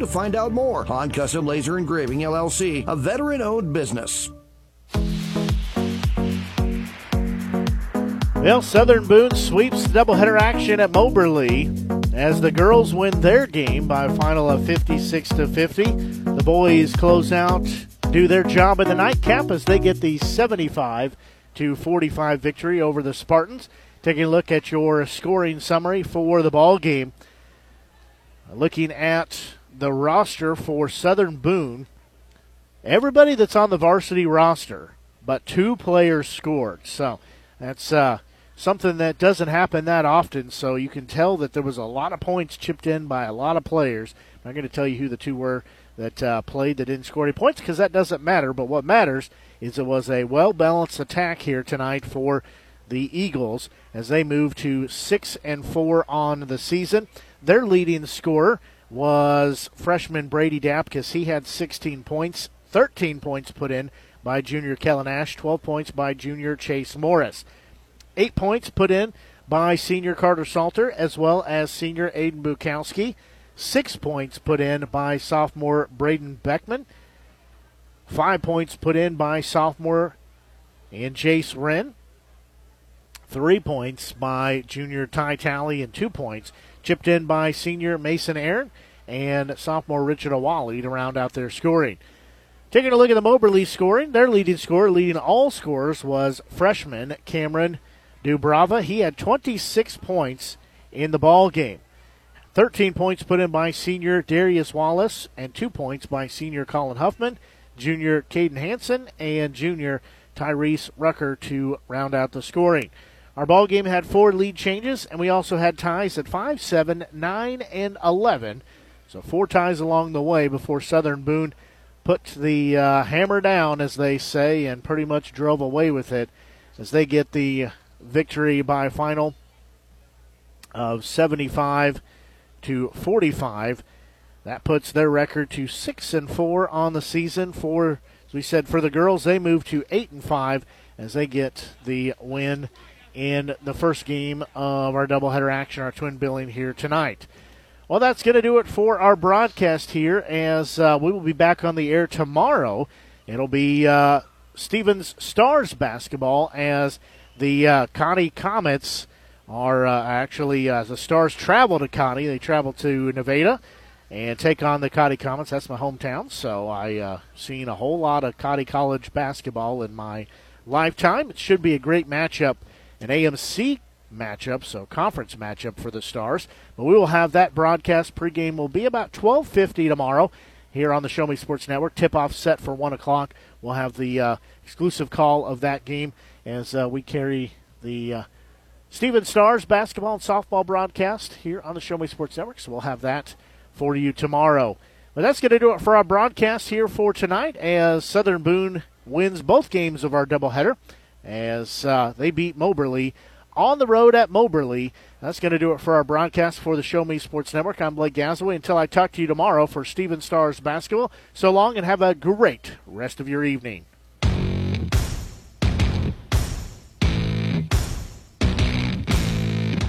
to find out more. Han Custom Laser Engraving LLC, a veteran owned business. Well, Southern Boone sweeps the doubleheader action at Moberly as the girls win their game by a final of 56 to 50. The boys close out, do their job in the nightcap as they get the 75 to 45 victory over the Spartans. Taking a look at your scoring summary for the ball game. Looking at the roster for Southern Boone, everybody that's on the varsity roster, but two players scored. So that's uh, something that doesn't happen that often. So you can tell that there was a lot of points chipped in by a lot of players. I'm not going to tell you who the two were that uh, played that didn't score any points because that doesn't matter. But what matters is it was a well balanced attack here tonight for the Eagles as they move to six and four on the season. Their leading scorer was freshman Brady Dapkus. He had 16 points, 13 points put in by junior Kellen Ash, 12 points by junior Chase Morris. Eight points put in by senior Carter Salter as well as senior Aiden Bukowski. Six points put in by sophomore Braden Beckman. Five points put in by sophomore and Jace Wren. Three points by junior Ty Talley and two points chipped in by senior Mason Aaron and sophomore Richard Awali to round out their scoring. Taking a look at the Moberly scoring, their leading scorer, leading all scorers, was freshman Cameron Dubrava. He had 26 points in the ball game. 13 points put in by senior Darius Wallace, and two points by senior Colin Huffman, junior Caden Hanson, and junior Tyrese Rucker to round out the scoring. Our ball game had four lead changes, and we also had ties at 5, 7, 9, and 11. So four ties along the way before Southern Boone put the uh, hammer down, as they say, and pretty much drove away with it as they get the victory by final of 75 to 45. That puts their record to six and four on the season. For as we said, for the girls, they move to eight and five as they get the win in the first game of our doubleheader action, our twin billing here tonight. Well, that's going to do it for our broadcast here. As uh, we will be back on the air tomorrow. It'll be uh, Stephens Stars basketball as the uh, Cottey Comets are uh, actually as the Stars travel to Cottey. They travel to Nevada and take on the Cottey Comets. That's my hometown, so I uh, seen a whole lot of Cottey College basketball in my lifetime. It should be a great matchup, an AMC matchup, so conference matchup for the Stars. But we will have that broadcast pregame will be about 12:50 tomorrow here on the Show Me Sports Network. Tip off set for one o'clock. We'll have the uh, exclusive call of that game as uh, we carry the uh, Steven Stars basketball and softball broadcast here on the Show Me Sports Network. So we'll have that for you tomorrow. But that's going to do it for our broadcast here for tonight as Southern Boone wins both games of our doubleheader as uh, they beat Moberly on the road at Moberly. That's going to do it for our broadcast for the Show Me Sports Network. I'm Blake Gazaway. Until I talk to you tomorrow for Steven Stars basketball, so long and have a great rest of your evening.